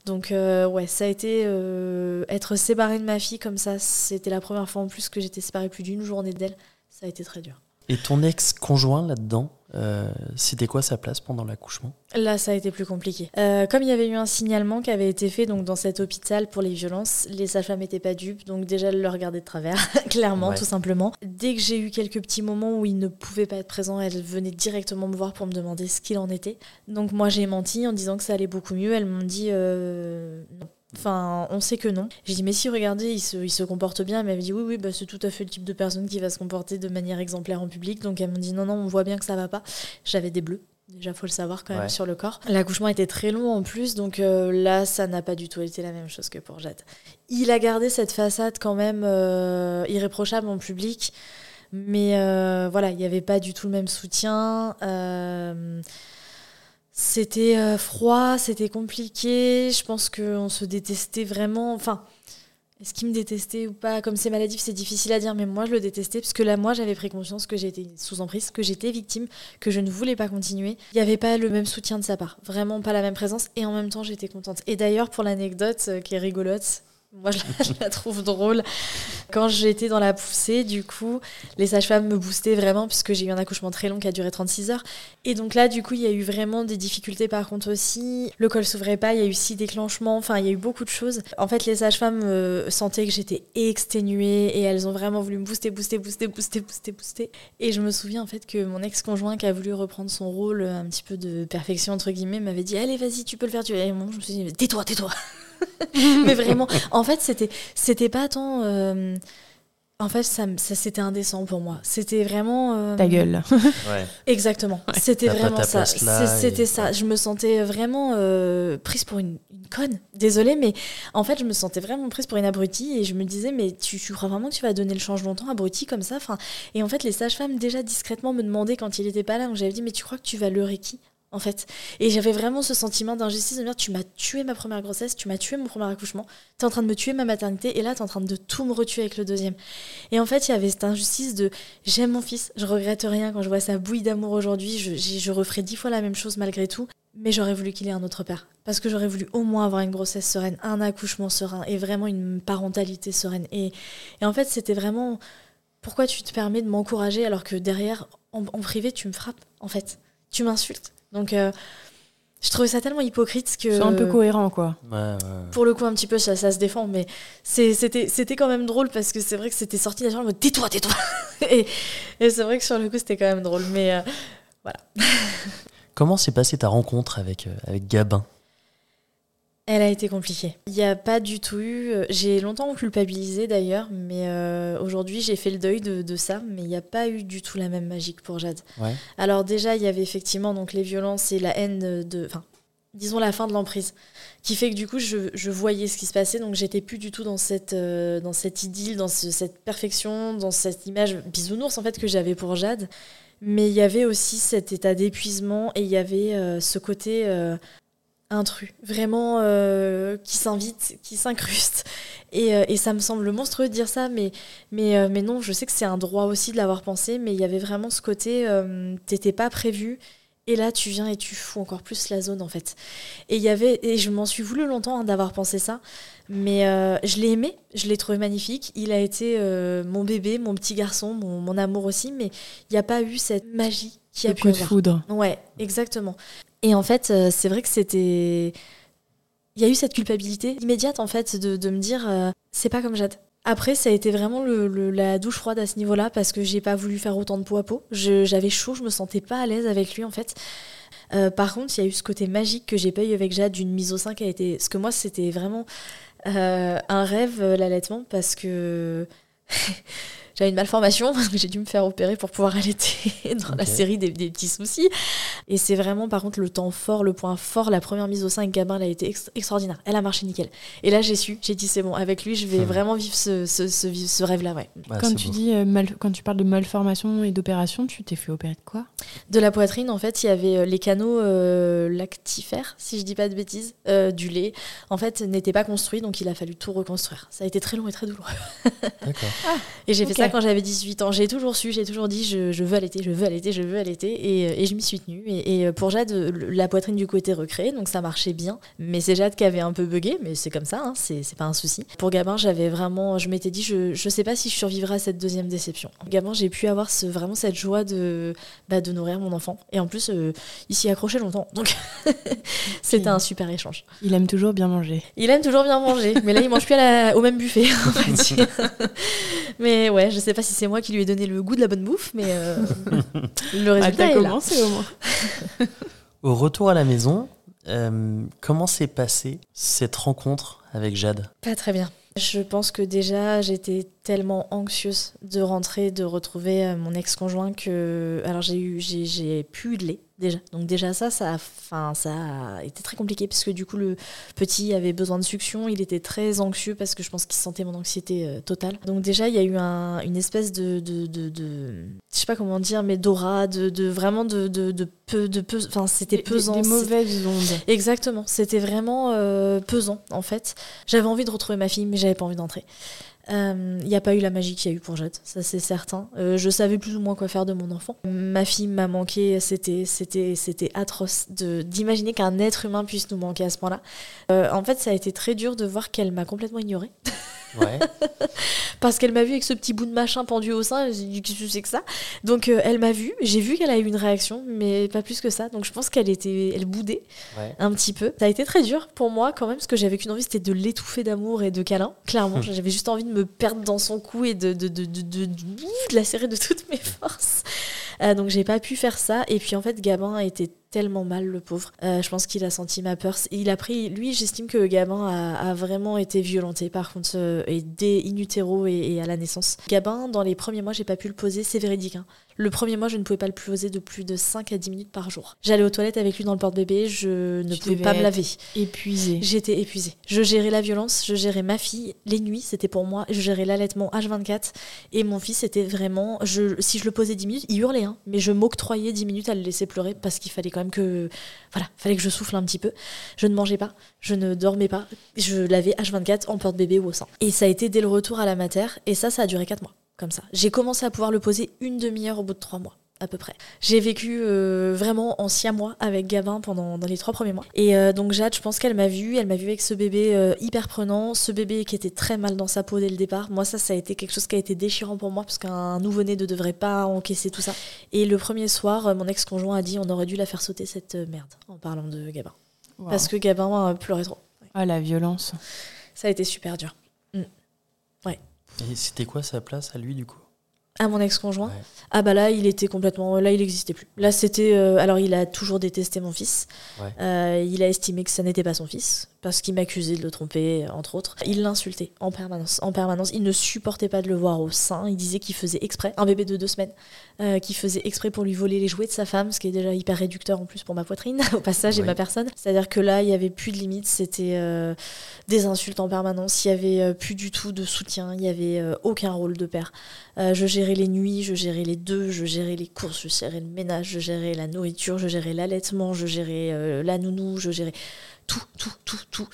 Donc euh, ouais, ça a été euh, être séparée de ma fille comme ça. C'était la première fois en plus que j'étais séparée plus d'une journée d'elle. Ça a été très dur. Et ton ex-conjoint là-dedans, euh, c'était quoi sa place pendant l'accouchement? Là, ça a été plus compliqué. Euh, comme il y avait eu un signalement qui avait été fait donc, dans cet hôpital pour les violences, les sages-femmes n'étaient pas dupes, donc déjà, elles le regardaient de travers, clairement, tout simplement. Dès que j'ai eu quelques petits moments où il ne pouvait pas être présent, elle venait directement me voir pour me demander ce qu'il en était. Donc moi, j'ai menti en disant que ça allait beaucoup mieux. Elles m'ont dit euh, non Enfin, on sait que non. J'ai dit, mais si, regardez, il se, il se comporte bien. Elle m'avait dit, oui, oui, bah, c'est tout à fait le type de personne qui va se comporter de manière exemplaire en public. Donc, elle m'a dit, non, non, on voit bien que ça va pas. J'avais des bleus. Déjà, faut le savoir quand même sur le corps. L'accouchement était très long en plus, donc euh, là, ça n'a pas du tout été la même chose que pour Jade. Il a gardé cette façade quand même euh, irréprochable en public, mais euh, voilà, il n'y avait pas du tout le même soutien. C'était euh, froid, c'était compliqué. Je pense qu'on se détestait vraiment. Enfin, est-ce qu'il me détestait ou pas? Comme c'est maladif, c'est difficile à dire, mais moi je le détestais parce que là, moi j'avais pris conscience que j'étais sous emprise, que j'étais victime, que je ne voulais pas continuer. Il n'y avait pas le même soutien de sa part, vraiment pas la même présence, et en même temps j'étais contente. Et d'ailleurs, pour l'anecdote euh, qui est rigolote, Moi, je la, trouve drôle. Quand j'étais dans la poussée, du coup, les sages-femmes me boostaient vraiment, puisque j'ai eu un accouchement très long qui a duré 36 heures. Et donc là, du coup, il y a eu vraiment des difficultés par contre aussi. Le col s'ouvrait pas, il y a eu six déclenchements, enfin, il y a eu beaucoup de choses. En fait, les sages-femmes euh, sentaient que j'étais exténuée et elles ont vraiment voulu me booster, booster, booster, booster, booster, booster. Et je me souviens en fait que mon ex-conjoint qui a voulu reprendre son rôle un petit peu de perfection, entre guillemets, m'avait dit Allez, vas-y, tu peux le faire. Tu... Et moi, je me suis dit Tais-toi, tais-toi mais vraiment, en fait, c'était, c'était pas tant. euh, en fait, ça, c'était indécent pour moi. C'était vraiment. euh, Ta gueule. Ouais. Exactement. C'était vraiment ça. C'était et- ça. Je me sentais vraiment euh, prise pour une, une conne. Désolée, mais en fait, je me sentais vraiment prise pour une abrutie et je me disais, mais tu, tu crois vraiment que tu vas donner le change longtemps, abruti comme ça? Enfin, Et en fait, les sages-femmes, déjà discrètement, me demandaient quand il était pas là, donc j'avais dit, mais tu crois que tu vas leurrer qui? En fait. Et j'avais vraiment ce sentiment d'injustice de me dire tu m'as tué ma première grossesse, tu m'as tué mon premier accouchement, t'es en train de me tuer ma maternité et là t'es en train de tout me retuer avec le deuxième. Et en fait, il y avait cette injustice de j'aime mon fils, je regrette rien quand je vois sa bouille d'amour aujourd'hui, je, je referai dix fois la même chose malgré tout, mais j'aurais voulu qu'il ait un autre père. Parce que j'aurais voulu au moins avoir une grossesse sereine, un accouchement serein et vraiment une parentalité sereine. Et, et en fait, c'était vraiment pourquoi tu te permets de m'encourager alors que derrière, en, en privé, tu me frappes, en fait. Tu m'insultes. Donc, euh, je trouvais ça tellement hypocrite que. C'est un peu cohérent, quoi. Ouais, ouais. Pour le coup, un petit peu, ça, ça se défend, mais c'était c'était quand même drôle parce que c'est vrai que c'était sorti naturellement, en mode tais-toi, tais-toi Et, et c'est vrai que sur le coup, c'était quand même drôle, mais euh, Comment s'est passée ta rencontre avec, euh, avec Gabin? Elle a été compliquée. Il n'y a pas du tout eu. euh, J'ai longtemps culpabilisé d'ailleurs, mais euh, aujourd'hui, j'ai fait le deuil de, de ça, mais il n'y a pas eu du tout la même magie que pour Jade. Ouais. Alors, déjà, il y avait effectivement donc, les violences et la haine de. de- Enfin, disons la fin de l'emprise, qui fait que du coup, je, je voyais ce qui se passait, donc j'étais plus du tout dans cette, euh, dans cette idylle, dans ce- cette perfection, dans cette image bisounours en fait que j'avais pour Jade. Mais il y avait aussi cet état d'épuisement et il y avait euh, ce côté euh, intrus, vraiment euh, qui s'invite, qui s'incruste. Et, euh, et ça me semble monstrueux de dire ça, mais, mais, euh, mais non, je sais que c'est un droit aussi de l'avoir pensé, mais il y avait vraiment ce côté, t'étais pas prévu, et là tu viens et tu fous encore plus la zone en fait. Et il y avait, et je m'en suis voulu longtemps hein, d'avoir pensé ça, mais je l'ai aimé, je l'ai trouvé magnifique, il a été mon bébé, mon petit garçon, mon, mon amour aussi, mais il n'y a pas eu cette magie qui a Le pu coup de foudre. Ouais, exactement. Et en fait, euh, c'est vrai que c'était. Il y a eu cette culpabilité immédiate, en fait, de, de me dire euh, c'est pas comme Jade. Après, ça a été vraiment le, le- la douche froide à ce niveau-là, parce que j'ai pas voulu faire autant de peau à peau. J'avais chaud, je me sentais pas à l'aise avec lui, en fait. Euh, par contre, il y a eu ce côté magique que j'ai pas eu avec Jade d'une mise au sein qui a été. Parce que moi, c'était vraiment un rêve, l'allaitement, parce que. J'avais une malformation, j'ai dû me faire opérer pour pouvoir allaiter dans la série des, des petits soucis. Et c'est vraiment, par contre, le temps fort, le point fort. La première mise au sein avec Gabin, elle a été ex- extraordinaire. Elle a marché nickel. Et là, j'ai su, j'ai dit, c'est bon, avec lui, je vais Hmm. vraiment vivre ce, ce, ce, vivre ce rêve-là, ouais. Bah, Quand tu beau. dis euh, mal- quand tu parles de malformation et d'opération, tu t'es fait opérer de quoi? De la poitrine, en fait, il y avait euh, les canaux euh, lactifères, si je dis pas de bêtises, euh, du lait. En fait, n'étaient pas construits, donc il a fallu tout reconstruire. Ça a été très long et très douloureux. D'accord. Et j'ai fait Ok. Ça quand j'avais 18 ans. J'ai toujours su, j'ai toujours dit je, je veux allaiter, je veux allaiter, je veux allaiter. Et, euh, et je m'y suis tenue. Et, et pour Jade, le- la poitrine du coup était recréée, donc ça marchait bien. Mais c'est Jade qui avait un peu bugué, mais c'est comme ça, hein, c'est pas un souci. Pour Gabin, j'avais vraiment, je m'étais dit je, je sais pas si je survivrai à cette deuxième déception. Gabin, j'ai pu avoir ce, vraiment cette joie de, bah, de nourrir mon enfant. Et en plus, euh, il s'y accrochait longtemps. Donc c'était un super échange. Il aime toujours bien manger. Il aime toujours bien manger, mais là il mange plus à la- au même buffet. va dire. mais ouais, je sais pas si c'est moi qui lui ai donné le goût de la bonne bouffe, mais euh, le Ah, résultat t'as est là. commencé au moins. Au retour à la maison, euh, comment s'est passée cette rencontre avec Jade? Pas très bien. Je pense que déjà j'étais tellement anxieuse de rentrer, de retrouver euh, mon ex-conjoint que alors j'ai eu j'ai j'ai eu de lait déjà. Donc déjà ça ça a, enfin ça a été très compliqué puisque du coup le petit avait besoin de succion, il était très anxieux parce que je pense qu'il sentait mon anxiété euh, totale. Donc déjà il y a eu un- une espèce de, de, de, de- je sais pas comment dire mais d'aura de, de vraiment de, de, de peu de peu, enfin c'était pesant. Des, des mauvaises ondes. Exactement, c'était vraiment euh, pesant en fait. J'avais envie de retrouver ma fille, mais j'avais pas envie d'entrer. Il n'y a pas eu la magie qu'il y a eu pour Jade, ça c'est certain. Euh, je savais plus ou moins quoi faire de mon enfant. Ma fille m'a manqué, c'était c'était c'était atroce d'imaginer qu'un être humain puisse nous manquer à ce point-là. Euh, en fait, ça a été très dur de voir qu'elle m'a complètement ignorée Ouais. parce qu'elle m'a vu avec ce petit bout de machin pendu au sein. J'ai dit qu'est-ce que c'est que ça Donc euh, elle m'a vu, j'ai vu qu'elle a eu une réaction, mais pas plus que ça. Donc je pense qu'elle était, elle boudait ouais. un petit peu. Ça a été très dur pour moi quand même, parce que j'avais qu'une envie, c'était de l'étouffer d'amour et de câlins. Clairement, j'avais juste envie de me perdre dans son cou et de, de, de, de, de- de- de la serrer de toutes mes forces. Euh, donc j'ai pas pu faire ça. Et puis en fait, Gabin a été tellement mal, le pauvre. Euh, je pense qu'il a senti ma peur. Il a pris, lui, j'estime que Gabin a, vraiment été violenté par contre, euh, et dès in utero et, et à la naissance. Gabin, dans les premiers mois, j'ai pas pu le poser, c'est véridique. hein. Le premier mois, je ne pouvais pas le poser de plus de 5 à 10 minutes par jour. J'allais aux toilettes avec lui dans le porte-bébé, je ne Tu pouvais pas me laver. Épuisé. J'étais épuisée. Je gérais la violence, je gérais ma fille, les nuits, c'était pour moi, je gérais l'allaitement H24 et mon fils c'était vraiment je si je le posais 10 minutes, il hurlait hein, mais je m'octroyais 10 minutes à le laisser pleurer parce qu'il fallait quand même que voilà, fallait que je souffle un petit peu. Je ne mangeais pas, je ne dormais pas, je l'avais H24 en porte-bébé ou au sein. Et ça a été dès le retour à la mater et ça ça a duré 4 mois comme ça. J'ai commencé à pouvoir le poser une demi-heure au bout de 3 mois à peu près. J'ai vécu euh, vraiment en six mois avec Gabin pendant dans les trois premiers mois. Et euh, donc Jade, je pense qu'elle m'a vue, elle m'a vue avec ce bébé euh, hyper prenant, ce bébé qui était très mal dans sa peau dès le départ. Moi ça, ça a été quelque chose qui a été déchirant pour moi parce qu'un nouveau-né ne devrait pas encaisser tout ça. Et le premier soir, mon ex-conjoint a dit on aurait dû la faire sauter cette merde en parlant de Gabin. Wow. Parce que Gabin pleurait trop. Ah, la violence. Ça a été super dur. Et c'était quoi sa place à lui du coup? À mon ex-conjoint Ouais. Ah bah là, il était complètement... Là, il n'existait plus. Là, c'était... euh, Alors, il a toujours détesté mon fils. Ouais. Euh, il a estimé que ça n'était pas son fils, parce qu'il m'accusait de le tromper, entre autres. Il l'insultait en permanence. En permanence. Il ne supportait pas de le voir au sein. Il disait qu'il faisait exprès. Un bébé de deux semaines. euh, qu'il faisait exprès pour lui voler les jouets de sa femme, ce qui est déjà hyper réducteur en plus pour ma poitrine, au passage, et ma personne. C'est-à-dire que là, il n'y avait plus de limites. C'était euh, des insultes en permanence. Il n'y avait euh, plus du tout de soutien. Il n'y avait aucun rôle de père. Je gérais les nuits, je gérais les deux, je gérais les courses, je gérais le ménage, je gérais la nourriture, je gérais l'allaitement, je gérais la nounou, je gérais tout, tout, tout, tout.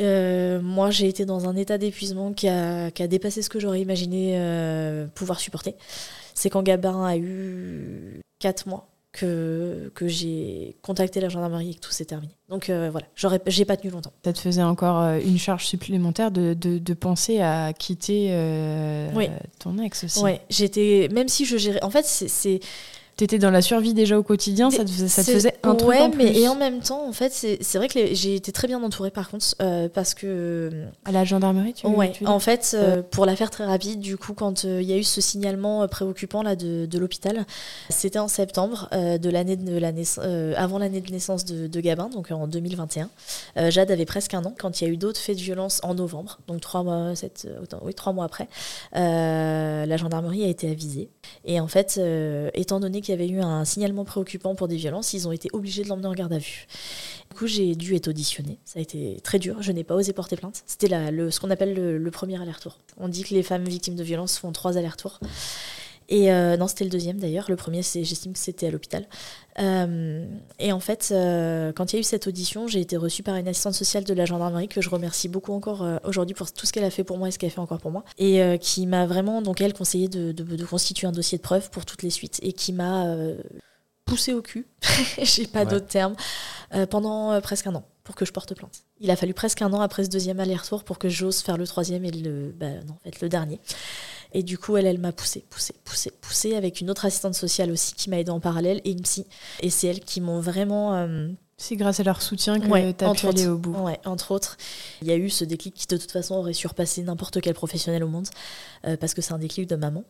Euh, moi, j'ai été dans un état d'épuisement qui a, qui a dépassé ce que j'aurais imaginé euh, pouvoir supporter. C'est quand Gabin a eu 4 mois que, que j'ai contacté la gendarmerie et que tout s'est terminé. Donc euh, voilà, j'aurais, j'ai pas tenu longtemps. Ça te faisait encore euh, une charge supplémentaire de, de, de penser à quitter Oui. ton ex aussi. Ouais, j'étais, même si je gérais, en fait, c'est T'étais dans la survie déjà au quotidien, ça te, faisait- ça te faisait un truc ouais, en plus. mais et en même temps, en fait, c'est vrai que les- j'ai été très bien entourée par contre, euh, parce que À la gendarmerie, tu, ouais, tu en fait, euh, pour la faire très rapide, du coup, quand euh, il y a eu ce signalement préoccupant là de, de l'hôpital, c'était en septembre de l'année de la naiss- avant l'année de naissance de, de Gabin, donc en 2021. Euh, Jade avait presque un an quand il y a eu d'autres faits de violence en novembre, donc trois mois, sept, autant- oui, trois mois après. la gendarmerie a été avisée. Et en fait, étant donné qu'il y avait eu un signalement préoccupant pour des violences, ils ont été obligés de l'emmener en garde à vue. Du coup, j'ai dû être auditionnée. Ça a été très dur. Je n'ai pas osé porter plainte. C'était la- ce qu'on appelle le, le premier aller-retour. On dit que les femmes victimes de violences font trois allers-retours. Et euh, non, c'était le deuxième d'ailleurs. Le premier, c'est, j'estime que c'était à l'hôpital. Euh, et en fait, euh, quand il y a eu cette audition, j'ai été reçue par une assistante sociale de la gendarmerie que je remercie beaucoup encore euh, aujourd'hui pour tout ce qu'elle a fait pour moi et ce qu'elle fait encore pour moi. Et qui m'a vraiment, donc elle, conseillé de, de- de constituer un dossier de preuve pour toutes les suites. Et qui m'a poussé au cul, j'ai pas Ouais. d'autre terme, pendant presque un an pour que je porte plainte. Il a fallu presque un an après ce deuxième aller-retour pour que j'ose faire le troisième et le, bah, non, en fait, le dernier. Et du coup, elle, elle m'a poussé, poussé, poussé, poussé avec une autre assistante sociale aussi qui m'a aidée en parallèle et une psy. Et c'est elles qui m'ont vraiment. euh, C'est grâce à leur soutien que Ouais, t'as entre pu aller autres. au bout. Ouais, entre autres, il y a eu ce déclic qui de toute façon aurait surpassé n'importe quel professionnel au monde, euh, parce que c'est un déclic de maman.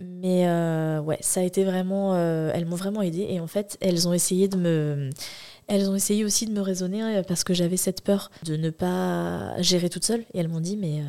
Mais euh, ouais, ça a été vraiment, euh, elles m'ont vraiment aidée et en fait, elles ont essayé de me, elles ont essayé aussi de me raisonner parce que j'avais cette peur de ne pas gérer toute seule et elles m'ont dit mais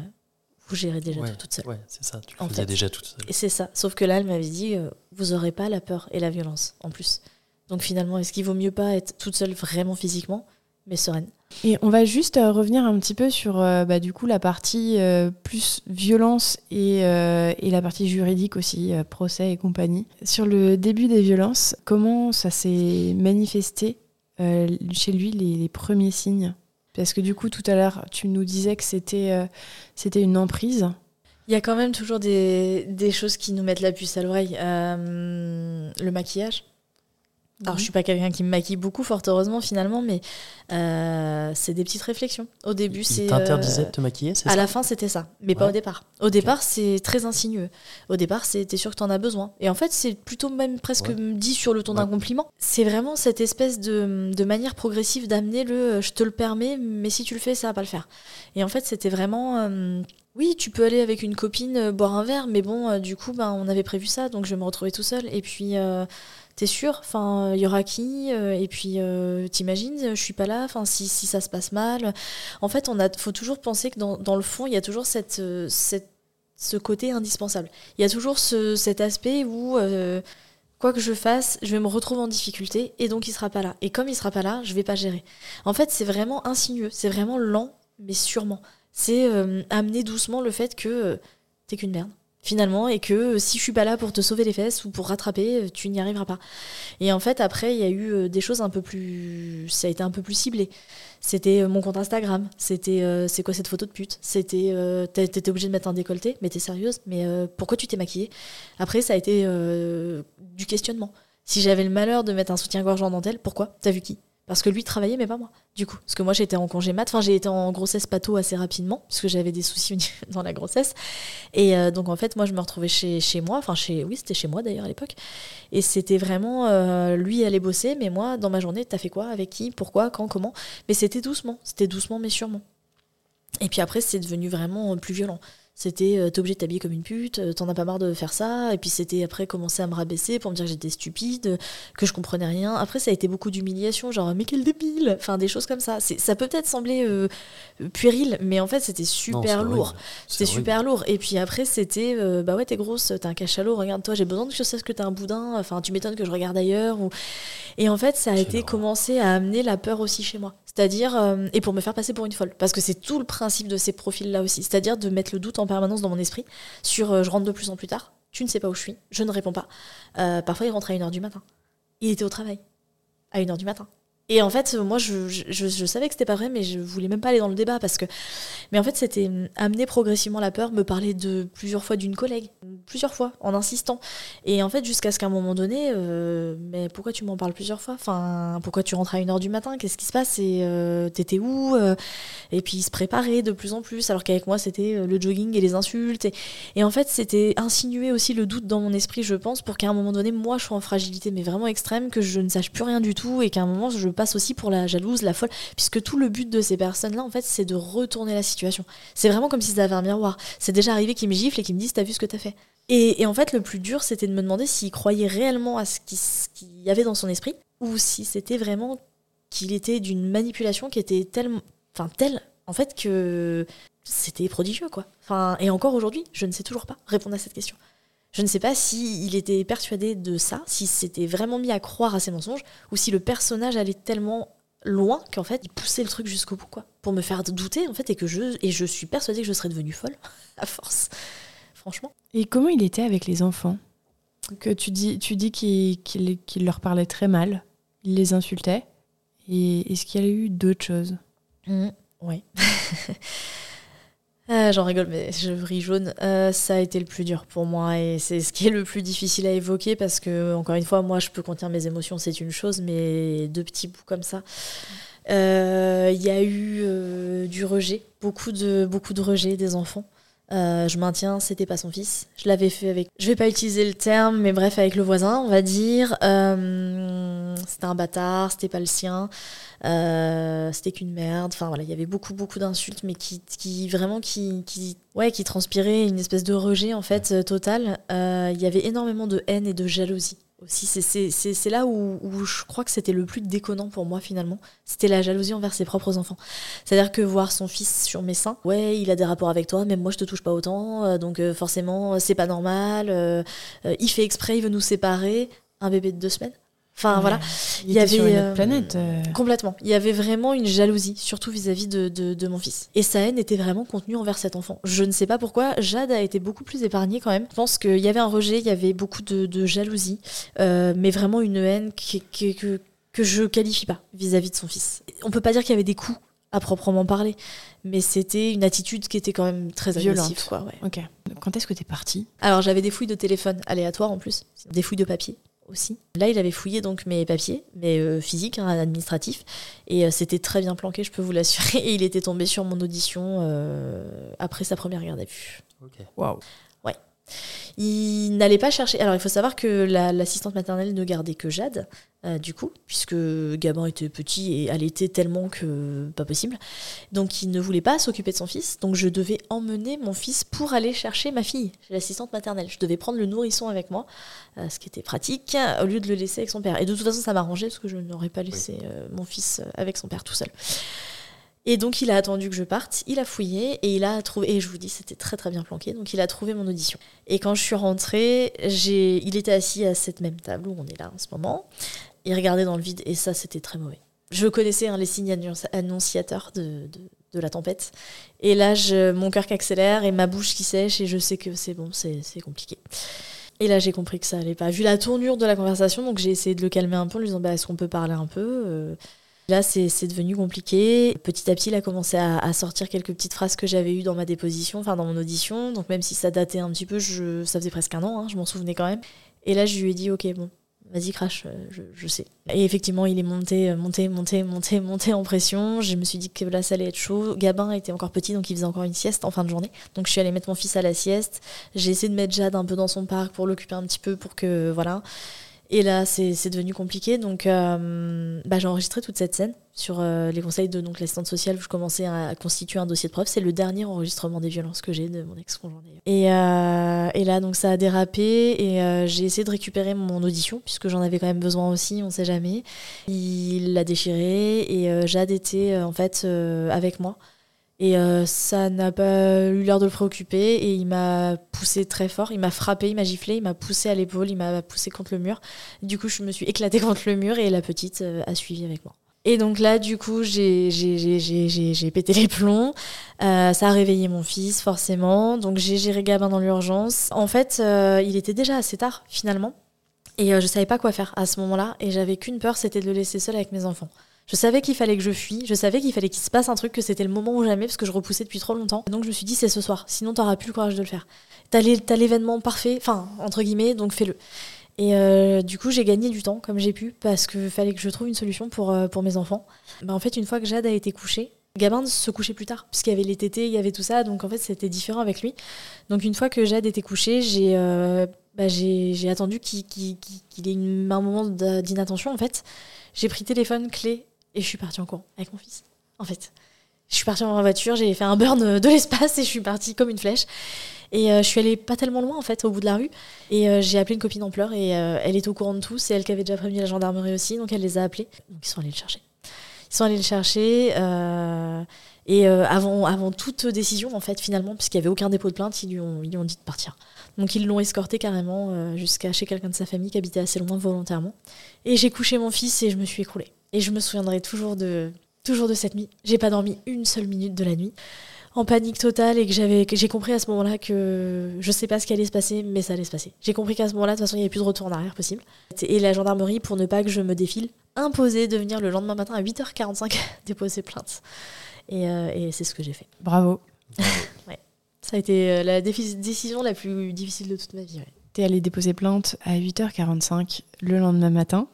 vous gérez déjà ouais, tout toute seule. Ouais, c'est ça, tu le En faisais fait. déjà toute seule. Et c'est ça. Sauf que là, elle m'avait dit, euh, vous aurez pas la peur et la violence en plus. Donc finalement, est-ce qu'il vaut mieux pas être toute seule vraiment physiquement mais sereine? Et on va juste euh, revenir un petit peu sur euh, bah, du coup la partie euh, plus violence et, et, la partie juridique aussi, procès et compagnie. Sur le début des violences, comment ça s'est manifesté chez lui les, les, premiers signes? Parce que du coup tout à l'heure tu nous disais que c'était c'était une emprise. Il y a quand même toujours des, des, choses qui nous mettent la puce à l'oreille. le maquillage alors, je mhm. suis pas quelqu'un qui me maquille beaucoup, fort heureusement, finalement, mais euh, c'est des petites réflexions. Au début, c'est. t'interdisait de te maquiller, c'est ça? À la fin, c'était ça, mais pas au départ. Au départ, c'est très insinueux. Au départ, c'était sûr que t'en as besoin. Et en fait, c'est plutôt même presque dit sur le ton d'un compliment. C'est vraiment cette espèce de, de manière progressive d'amener le euh, je te le permets, mais si tu le fais, ça va pas le faire. Et en fait, c'était vraiment. Euh, oui, tu peux aller avec une copine boire un verre, mais bon, du coup, ben, on avait prévu ça, donc je vais me retrouver tout seul. Et puis t'es sûr Enfin, il y aura qui euh, Et puis, euh, t'imagines, je suis pas là. Enfin, si, ça se passe mal. En fait, on a, faut toujours penser que dans, le fond, il y a toujours cette, euh, cette, ce côté indispensable. Il y a toujours ce, cet aspect où quoi que je fasse, je vais me retrouver en difficulté et donc il sera pas là. Et comme il sera pas là, je vais pas gérer. En fait, c'est vraiment insinueux, c'est vraiment lent, mais sûrement. C'est amener doucement le fait que t'es qu'une merde finalement et que euh, si je suis pas là pour te sauver les fesses ou pour rattraper, euh, tu n'y arriveras pas. Et en fait après il y a eu euh, des choses un peu plus ça a été un peu plus ciblé. C'était mon compte Instagram, c'était c'est quoi cette photo de pute? C'était t'étais obligé de mettre un décolleté, mais t'es sérieuse Mais pourquoi tu t'es maquillée? Après ça a été du questionnement. Si j'avais le malheur de mettre un soutien-gorge en dentelle, pourquoi? T'as vu qui? Parce que lui travaillait, mais pas moi, du coup. Parce que moi, j'étais en congé mat. Enfin, j'ai été en grossesse pato assez rapidement, parce que j'avais des soucis dans la grossesse. Et euh, donc, en fait, moi, je me retrouvais chez, chez moi. Enfin, chez, oui, c'était chez moi d'ailleurs à l'époque. Et c'était vraiment, euh, lui allait bosser, mais moi, dans ma journée, t'as fait quoi? Avec qui? Pourquoi? Quand? Comment? Mais c'était doucement. C'était doucement, mais sûrement. Et puis après, c'est devenu vraiment plus violent. C'était euh, t'es obligé de t'habiller comme une pute, euh, t'en as pas marre de faire ça. Et puis c'était après commencer à me rabaisser pour me dire que j'étais stupide, que je comprenais rien. Après, ça a été beaucoup d'humiliation, genre mais quel débile Enfin, des choses comme ça. Ça peut peut-être sembler euh, puéril, mais en fait, c'était super lourd. C'était super lourd. Et puis après, c'était bah ouais, t'es grosse, t'as un cachalot, regarde-toi, j'ai besoin de que je sache que t'as un boudin. Enfin, tu m'étonnes que je regarde ailleurs. Ou... Et en fait, ça a été commencé à amener la peur aussi chez moi. C'est-à-dire, et pour me faire passer pour une folle. Parce que c'est tout le principe de ces profils-là aussi. C'est-à-dire de mettre le doute en permanence dans mon esprit sur euh, je rentre de plus en plus tard, tu ne sais pas où je suis, je ne réponds pas. Euh, parfois, il rentre à 1h du matin. Il était au travail à 1h du matin. Et en fait, moi, je, je, savais que c'était pas vrai, mais je voulais même pas aller dans le débat parce que. Mais en fait, c'était amener progressivement la peur, me parler de plusieurs fois d'une collègue, plusieurs fois, en insistant. Et en fait, jusqu'à ce qu'à un moment donné, euh, mais pourquoi tu m'en parles plusieurs fois? Enfin, pourquoi tu rentres à 1h du matin? Qu'est-ce qui se passe? Et euh, t'étais où euh, Et puis, se préparer de plus en plus, alors qu'avec moi, c'était le jogging et les insultes. Et, et en fait, c'était insinuer aussi le doute dans mon esprit, je pense, pour qu'à un moment donné, moi, je sois en fragilité, mais vraiment extrême, que je ne sache plus rien du tout et qu'à un moment, je passe aussi pour la jalouse, la folle, puisque tout le but de ces personnes-là, en fait, c'est de retourner la situation. C'est vraiment comme s'ils avaient un miroir. C'est déjà arrivé qu'ils me giflent et qu'ils me disent T'as vu ce que t'as fait et, en fait, le plus dur, c'était de me demander s'il croyait réellement à ce qu'il y avait dans son esprit, ou si c'était vraiment qu'il était d'une manipulation qui était tellement. Enfin, telle, en fait, que c'était prodigieux, quoi. Enfin, et encore aujourd'hui, je ne sais toujours pas répondre à cette question. Je ne sais pas si il était persuadé de ça, si s'était vraiment mis à croire à ses mensonges, ou si le personnage allait tellement loin qu'en fait il poussait le truc jusqu'au bout quoi. Pour me faire douter en fait et que je et je suis persuadée que je serais devenue folle à force. Franchement. Et comment il était avec les enfants? Que tu dis tu dis qu'il leur parlait très mal il les insultait et est-ce qu'il y a eu d'autres choses? Mmh, oui Ah, j'en rigole, mais je ris jaune. Euh, ça a été le plus dur pour moi et c'est ce qui est le plus difficile à évoquer parce que, encore une fois, moi je peux contenir mes émotions, c'est une chose, mais deux petits bouts comme ça. Euh, il y a eu euh, du rejet, beaucoup de, beaucoup de rejet des enfants. Je maintiens, c'était pas son fils. Je l'avais fait avec. Je vais pas utiliser le terme, mais bref, avec le voisin, on va dire. c'était un bâtard, c'était pas le sien. Euh, c'était qu'une merde. Enfin voilà, il y avait beaucoup beaucoup d'insultes, mais qui, qui vraiment qui, qui, ouais, qui transpiraient une espèce de rejet en fait euh, total. Euh, il y avait énormément de haine et de jalousie C'est là où, où, je crois que c'était le plus déconnant pour moi finalement. C'était la jalousie envers ses propres enfants. C'est-à-dire que voir son fils sur mes seins, ouais, il a des rapports avec toi, même moi je te touche pas autant, donc forcément c'est pas normal. il fait exprès, il veut nous séparer. Un bébé de deux semaines Enfin voilà. Il, Il y sur avait, une euh, autre planète. euh. Complètement. Il y avait vraiment une jalousie, surtout vis-à-vis de, de- de mon fils. Et sa haine était vraiment contenue envers cet enfant. Je ne sais pas pourquoi. Jade a été beaucoup plus épargnée quand même. Je pense qu'il y avait un rejet, il y avait beaucoup de, de jalousie, euh, mais vraiment une haine qui- que, que je qualifie pas vis-à-vis de son fils. On peut pas dire qu'il y avait des coups à proprement parler, mais c'était une attitude qui était quand même très Violente. Quoi, ouais. Ok. Quand est-ce que t'es partie? Alors j'avais des fouilles de téléphone aléatoires en plus, des fouilles de papier aussi. Là, il avait fouillé donc mes papiers, mais euh, physiques, hein, administratifs, et euh, c'était très bien planqué, je peux vous l'assurer. Et il était tombé sur mon audition euh, après sa première garde à vue. Ok. Waouh. Il n'allait pas chercher. Alors, il faut savoir que la- l'assistante maternelle ne gardait que Jade, euh, du coup, puisque Gabin était petit et allaitait tellement que pas possible. Donc, il ne voulait pas s'occuper de son fils. Donc, je devais emmener mon fils pour aller chercher ma fille chez l'assistante maternelle. Je devais prendre le nourrisson avec moi, euh, ce qui était pratique, au lieu de le laisser avec son père. Et de toute façon, ça m'arrangeait parce que je n'aurais pas laissé euh, mon fils avec son père tout seul. Et donc il a attendu que je parte, il a fouillé et il a trouvé, et je vous dis c'était très très bien planqué, donc il a trouvé mon audition. Et quand je suis rentrée, j'ai, il était assis à cette même table où on est là en ce moment, il regardait dans le vide et ça c'était très mauvais. Je connaissais hein, les signes annonci- annonciateurs de, la tempête. Et là, mon cœur qui accélère et ma bouche qui sèche et je sais que c'est bon, c'est c'est compliqué. Et là, j'ai compris que ça allait pas. Vu la tournure de la conversation, donc j'ai essayé de le calmer un peu en lui disant bah, Est-ce qu'on peut parler un peu Euh, Là, c'est devenu compliqué. Petit à petit, il a commencé à, sortir quelques petites phrases que j'avais eues dans ma déposition, enfin dans mon audition. Donc même si ça datait un petit peu, ça faisait presque un an, hein, je m'en souvenais quand même. Et là, je lui ai dit Ok, bon, vas-y, crache, euh, je, je sais. Et effectivement, il est monté, euh, monté, monté, monté, monté en pression. Je me suis dit que là, ça allait être chaud. Gabin était encore petit, donc il faisait encore une sieste en fin de journée. Donc je suis allée mettre mon fils à la sieste. J'ai essayé de mettre Jade un peu dans son parc pour l'occuper un petit peu, pour que. Voilà. Et là, c'est devenu compliqué. Donc, euh, bah, j'ai enregistré toute cette scène sur euh, les conseils de l'assistante sociale où je commençais à constituer un dossier de preuve. C'est le dernier enregistrement des violences que j'ai de mon ex-conjoint. Et, euh, et là, donc, ça a dérapé et j'ai essayé de récupérer mon audition puisque j'en avais quand même besoin aussi, on sait jamais. Il l'a déchiré et Jade était en fait avec moi. Et euh, ça n'a pas eu l'air de le préoccuper et il m'a poussé très fort, il m'a frappé, il m'a giflé, il m'a poussé à l'épaule, il m'a poussé contre le mur. Du coup, je me suis éclatée contre le mur et la petite euh, a suivi avec moi. Et donc là, du coup, j'ai pété les plombs. Euh, ça a réveillé mon fils, forcément. Donc j'ai géré Gabin dans l'urgence. En fait, il était déjà assez tard, finalement. Et je savais pas quoi faire à ce moment-là. Et j'avais qu'une peur, c'était de le laisser seul avec mes enfants. Je savais qu'il fallait que je fuis, je savais qu'il fallait qu'il se passe un truc, que c'était le moment ou jamais, parce que je repoussais depuis trop longtemps. Donc je me suis dit, c'est ce soir, sinon t'auras plus le courage de le faire. T'as l'é- t'as l'événement parfait, enfin, entre guillemets, donc fais-le. Et euh, du coup, j'ai gagné du temps comme j'ai pu, parce qu'il fallait que je trouve une solution pour, euh, pour mes enfants. Bah, en fait, une fois que Jade a été couchée, Gabin se couchait plus tard, puisqu'il y avait les tétés, il y avait tout ça, donc en fait, c'était différent avec lui. Donc une fois que Jade était couchée, j'ai euh, bah, j'ai attendu qu'il ait une- un moment d'inattention, en fait. J'ai pris téléphone, clé, et je suis partie en courant avec mon fils, en fait. Je suis partie en voiture, j'ai fait un burn de l'espace et je suis partie comme une flèche. Et euh, je suis allée pas tellement loin en fait, au bout de la rue. Et euh, j'ai appelé une copine en pleurs et euh, elle est au courant de tout. C'est elle qui avait déjà prévenu la gendarmerie aussi, donc elle les a appelés. Ils sont allés le chercher. Ils sont allés le chercher. euh, et euh, avant, avant toute décision, en fait, finalement, puisqu'il n'y avait aucun dépôt de plainte, ils lui ont, ils lui ont dit de partir. Donc ils l'ont escorté carrément euh, jusqu'à chez quelqu'un de sa famille qui habitait assez loin volontairement. Et j'ai couché mon fils et je me suis écroulée. Et je me souviendrai toujours de, toujours de cette nuit. J'ai pas dormi une seule minute de la nuit. En panique totale et que j'avais, j'ai compris à ce moment-là que je sais pas ce qui allait se passer, mais ça allait se passer. J'ai compris qu'à ce moment-là, de toute façon, il n'y avait plus de retour en arrière possible. Et la gendarmerie, pour ne pas que je me défile, imposait de venir le lendemain matin à 8h45 déposer plainte. Et, euh, et c'est ce que j'ai fait. Bravo. Ça a été euh, la décision la plus difficile de toute ma vie. ouais. T'es allé déposer plainte à 8h45 le lendemain matin.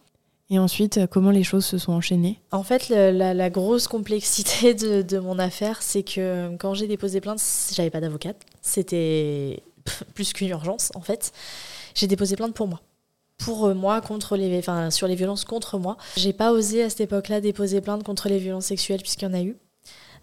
Et ensuite, euh, comment les choses se sont enchaînées En fait, la, grosse complexité de, mon affaire, c'est que euh, quand j'ai déposé plainte, j'avais pas d'avocate. C'était plus qu'une urgence, en fait. J'ai déposé plainte pour moi. Pour euh, moi, contre les, enfin, sur les violences contre moi. J'ai pas osé à cette époque-là déposer plainte contre les violences sexuelles, puisqu'il y en a eu.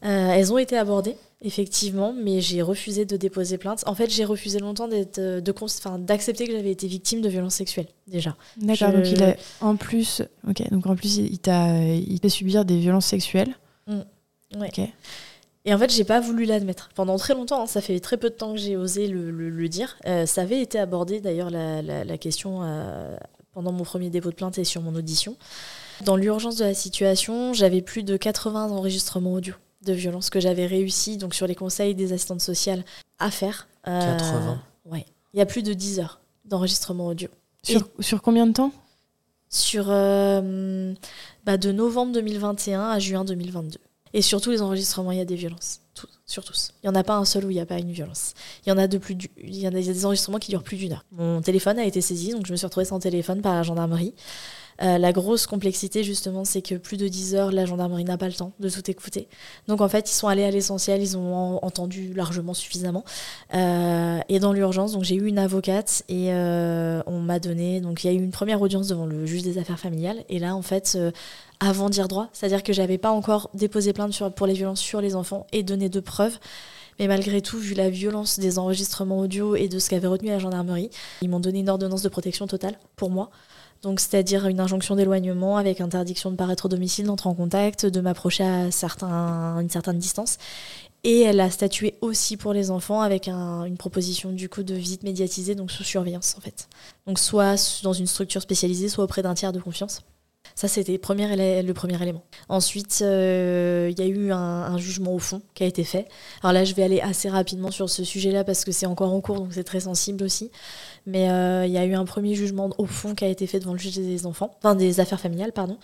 Elles ont été abordées, effectivement, mais j'ai refusé de déposer plainte. En fait, j'ai refusé longtemps d'être, euh, de, d'accepter que j'avais été victime de violences sexuelles, déjà. D'accord, Je- donc il a en plus, ok, donc en plus il t'a, il fait subir des violences sexuelles. Ouais. Ok. Et en fait, j'ai pas voulu l'admettre. Pendant très longtemps, hein, ça fait très peu de temps que j'ai osé le, le- le dire. Euh, ça avait été abordé d'ailleurs la, la- la question euh, pendant mon premier dépôt de plainte et sur mon audition. Dans l'urgence de la situation, j'avais plus de 80 enregistrements audio de violence que j'avais réussi, donc sur les conseils des assistantes sociales, à faire. 80 Ouais. Il y a plus de 10 heures d'enregistrement audio. Sur, sur combien de temps? Sur euh, bah, de novembre 2021 à juin 2022. Et sur tous les enregistrements, il y a des violences. Tout- sur tous. Il n'y en a pas un seul où il n'y a pas une violence. Il y en a de plus du- il y en a il y a des enregistrements qui durent plus d'une heure. Mon téléphone a été saisi, donc je me suis retrouvée sans téléphone par la gendarmerie. Euh, la grosse complexité, justement, c'est que plus de 10 heures, la gendarmerie n'a pas le temps de tout écouter. Donc, en fait, ils sont allés à l'essentiel, ils ont en- entendu largement suffisamment. Euh, et dans l'urgence, donc j'ai eu une avocate et euh, on m'a donné. Donc, il y a eu une première audience devant le juge des affaires familiales. Et là, en fait, avant dire droit, c'est-à-dire que j'avais pas encore déposé plainte pour les violences sur les enfants et donné de preuves. Mais malgré tout, vu la violence des enregistrements audio et de ce qu'avait retenu la gendarmerie, ils m'ont donné une ordonnance de protection totale pour moi. Donc, c'est-à-dire une injonction d'éloignement avec interdiction de paraître au domicile, d'entrer en contact, de m'approcher à une certaine distance. Et elle a statué aussi pour les enfants avec un- une proposition du coup de visite médiatisée, donc sous surveillance en fait. Donc soit dans une structure spécialisée, soit auprès d'un tiers de confiance. Ça, c'était le premier élé- le premier élément. Ensuite, euh, il y a eu un, un jugement au fond qui a été fait. Alors là, je vais aller assez rapidement sur ce sujet-là parce que c'est encore en cours, donc c'est très sensible aussi. Mais euh, il y a eu un premier jugement au fond qui a été fait devant le juge des enfants, enfin des affaires familiales, pardon.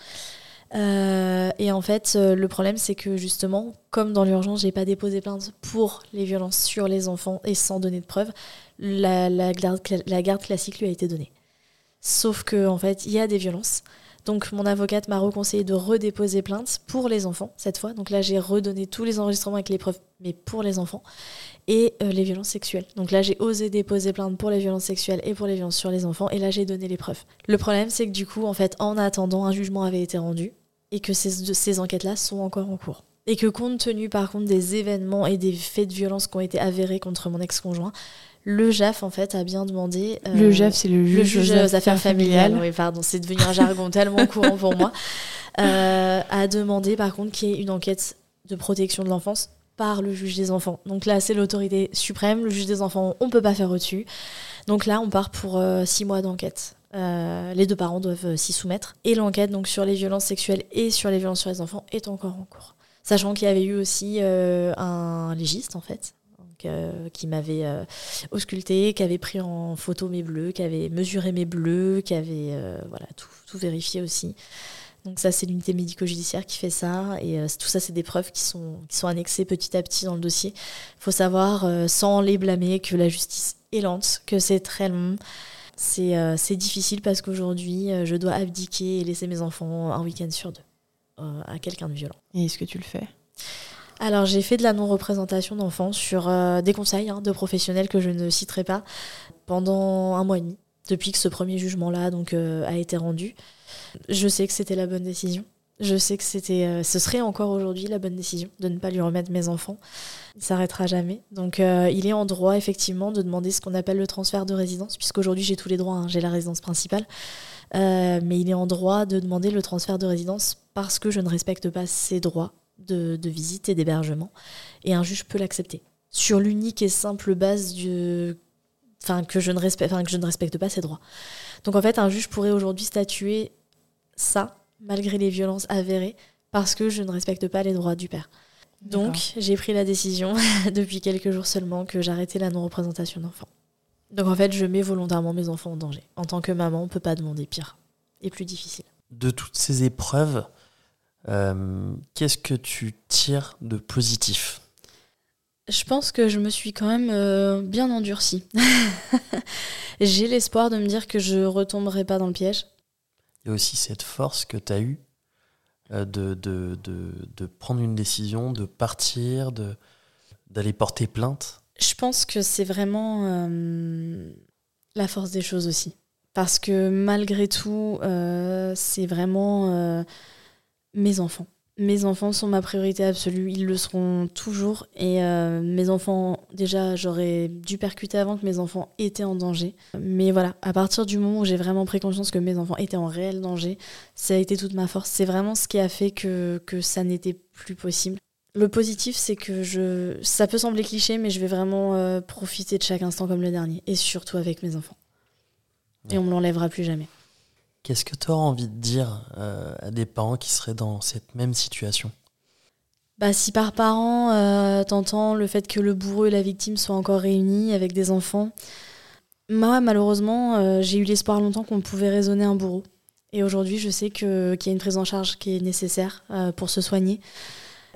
Euh, et en fait, euh, le problème, c'est que justement, comme dans l'urgence, j'ai pas déposé plainte pour les violences sur les enfants et sans donner de preuves, la garde classique lui a été donnée. Sauf que en fait, il y a des violences. Donc mon avocate m'a reconseillé de redéposer plainte pour les enfants cette fois. Donc là, j'ai redonné tous les enregistrements avec les preuves, mais pour les enfants et euh, les violences sexuelles. Donc là, j'ai osé déposer plainte pour les violences sexuelles et pour les violences sur les enfants, et là, j'ai donné les preuves. Le problème, c'est que du coup, en fait, en attendant, un jugement avait été rendu et que ces, enquêtes-là sont encore en cours. Et que compte tenu, par contre, des événements et des faits de violence qui ont été avérés contre mon ex-conjoint, le JAF, en fait, a bien demandé... euh, Le JAF, c'est le juge, le juge aux affaires familiales, oui, pardon, c'est devenu un jargon tellement courant pour moi, euh, a demandé par contre qu'il y ait une enquête de protection de l'enfance par le juge des enfants. Donc là, c'est l'autorité suprême, le juge des enfants, on ne peut pas faire au-dessus. Donc là, on part pour euh, six mois d'enquête. Euh, les deux parents doivent euh, s'y soumettre. Et l'enquête donc sur les violences sexuelles et sur les violences sur les enfants est encore en cours. Sachant qu'il y avait eu aussi un légiste, en fait, qui m'avait ausculté, qui avait pris en photo mes bleus, qui avait mesuré mes bleus, qui avait voilà, tout, tout vérifié aussi. Donc ça, c'est l'unité médico-judiciaire qui fait ça. Et euh, tout ça, c'est des preuves qui sont, qui sont annexées petit à petit dans le dossier. Il faut savoir, euh, sans les blâmer, que la justice est lente, que c'est très long. C'est euh, difficile parce qu'aujourd'hui, je dois abdiquer et laisser mes enfants un week-end sur deux à quelqu'un de violent. Et est-ce que tu le fais? Alors j'ai fait de la non-représentation d'enfants sur des conseils hein, de professionnels que je ne citerai pas pendant un mois et demi, depuis que ce premier jugement-là donc a été rendu. Je sais que c'était la bonne décision. Je sais que c'était, euh, ce serait encore aujourd'hui la bonne décision de ne pas lui remettre mes enfants. Il s'arrêtera jamais. Donc euh, il est en droit effectivement de demander ce qu'on appelle le transfert de résidence, puisqu'aujourd'hui j'ai tous les droits, hein, j'ai la résidence principale. Euh, mais il est en droit de demander le transfert de résidence parce que je ne respecte pas ses droits de, visite et d'hébergement. Et un juge peut l'accepter. Sur l'unique et simple base que je, ne respecte, enfin, que je ne respecte pas ses droits. Donc en fait, un juge pourrait aujourd'hui statuer ça, malgré les violences avérées, parce que je ne respecte pas les droits du père. Donc j'ai pris la décision, depuis quelques jours seulement, que j'arrêtais la non-représentation d'enfants. Donc en fait, je mets volontairement mes enfants en danger. En tant que maman, on ne peut pas demander pire et plus difficile. De toutes ces épreuves, euh, qu'est-ce que tu tires de positif? Je pense que je me suis quand même euh, bien endurcie. J'ai l'espoir de me dire que je retomberai pas dans le piège. Il y a aussi cette force que tu as eue euh, de, prendre une décision, de partir, d'aller porter plainte. Je pense que c'est vraiment euh, la force des choses aussi. Parce que malgré tout, euh, c'est vraiment mes enfants. Mes enfants sont ma priorité absolue, ils le seront toujours. Et euh, mes enfants, déjà, j'aurais dû percuter avant que mes enfants étaient en danger. Mais voilà, à partir du moment où j'ai vraiment pris conscience que mes enfants étaient en réel danger, ça a été toute ma force. C'est vraiment ce qui a fait que, que ça n'était plus possible. Le positif, c'est que je. Ça peut sembler cliché, mais je vais vraiment euh, profiter de chaque instant comme le dernier. Et surtout avec mes enfants. Et on me l'enlèvera plus jamais. Qu'est-ce que tu auras envie de dire euh, à des parents qui seraient dans cette même situation? Bah, si par parent, euh, t'entends le fait que le bourreau et la victime soient encore réunis avec des enfants, moi, malheureusement, euh, j'ai eu l'espoir longtemps qu'on pouvait raisonner un bourreau. Et aujourd'hui, je sais qu'il y a une prise en charge qui est nécessaire pour se soigner.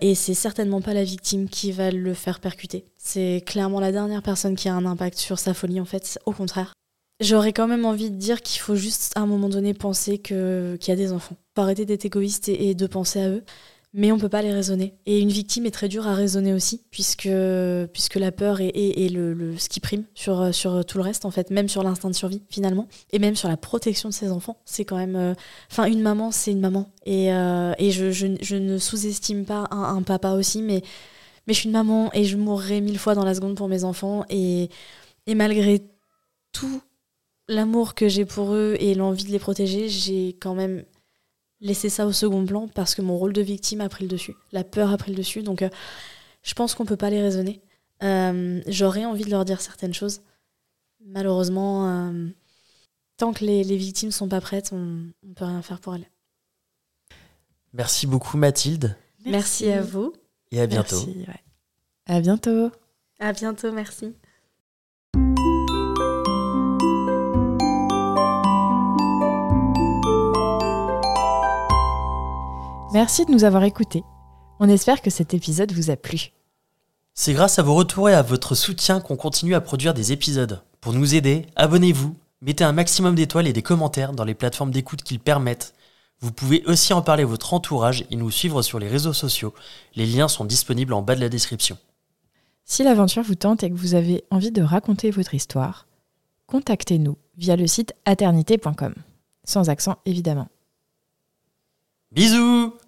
Et c'est certainement pas la victime qui va le faire percuter. C'est clairement la dernière personne qui a un impact sur sa folie, en fait. Au contraire. J'aurais quand même envie de dire qu'il faut juste à un moment donné penser qu'il y a des enfants. Faut arrêter d'être égoïste et, de penser à eux. Mais on peut pas les raisonner. Et une victime est très dure à raisonner aussi, puisque, puisque la peur est, le, ce qui prime sur, sur tout le reste, en fait, même sur l'instinct de survie, finalement, et même sur la protection de ses enfants. C'est quand même. euh, Enfin, une maman, c'est une maman. Et, euh, et je, je- je ne sous-estime pas un, un papa aussi, mais, mais je suis une maman et je mourrai mille fois dans la seconde pour mes enfants. Et, et malgré tout l'amour que j'ai pour eux et l'envie de les protéger, j'ai quand même laissé ça au second plan parce que mon rôle de victime a pris le dessus. La peur a pris le dessus. Donc, euh, je pense qu'on peut pas les raisonner. Euh, J'aurais envie de leur dire certaines choses. Malheureusement, euh, tant que les, les victimes sont pas prêtes, on, on peut rien faire pour elles. Merci beaucoup Mathilde Merci, à vous. et à bientôt. Merci, ouais. À bientôt. À bientôt, merci. Merci de nous avoir écoutés. On espère que cet épisode vous a plu. C'est grâce à vos retours et à votre soutien qu'on continue à produire des épisodes. Pour nous aider, abonnez-vous, mettez un maximum d'étoiles et des commentaires dans les plateformes d'écoute qu'ils permettent. Vous pouvez aussi en parler à votre entourage et nous suivre sur les réseaux sociaux. Les liens sont disponibles en bas de la description. Si l'aventure vous tente et que vous avez envie de raconter votre histoire, contactez-nous via le site aternité.com. Sans accent évidemment. Bisous.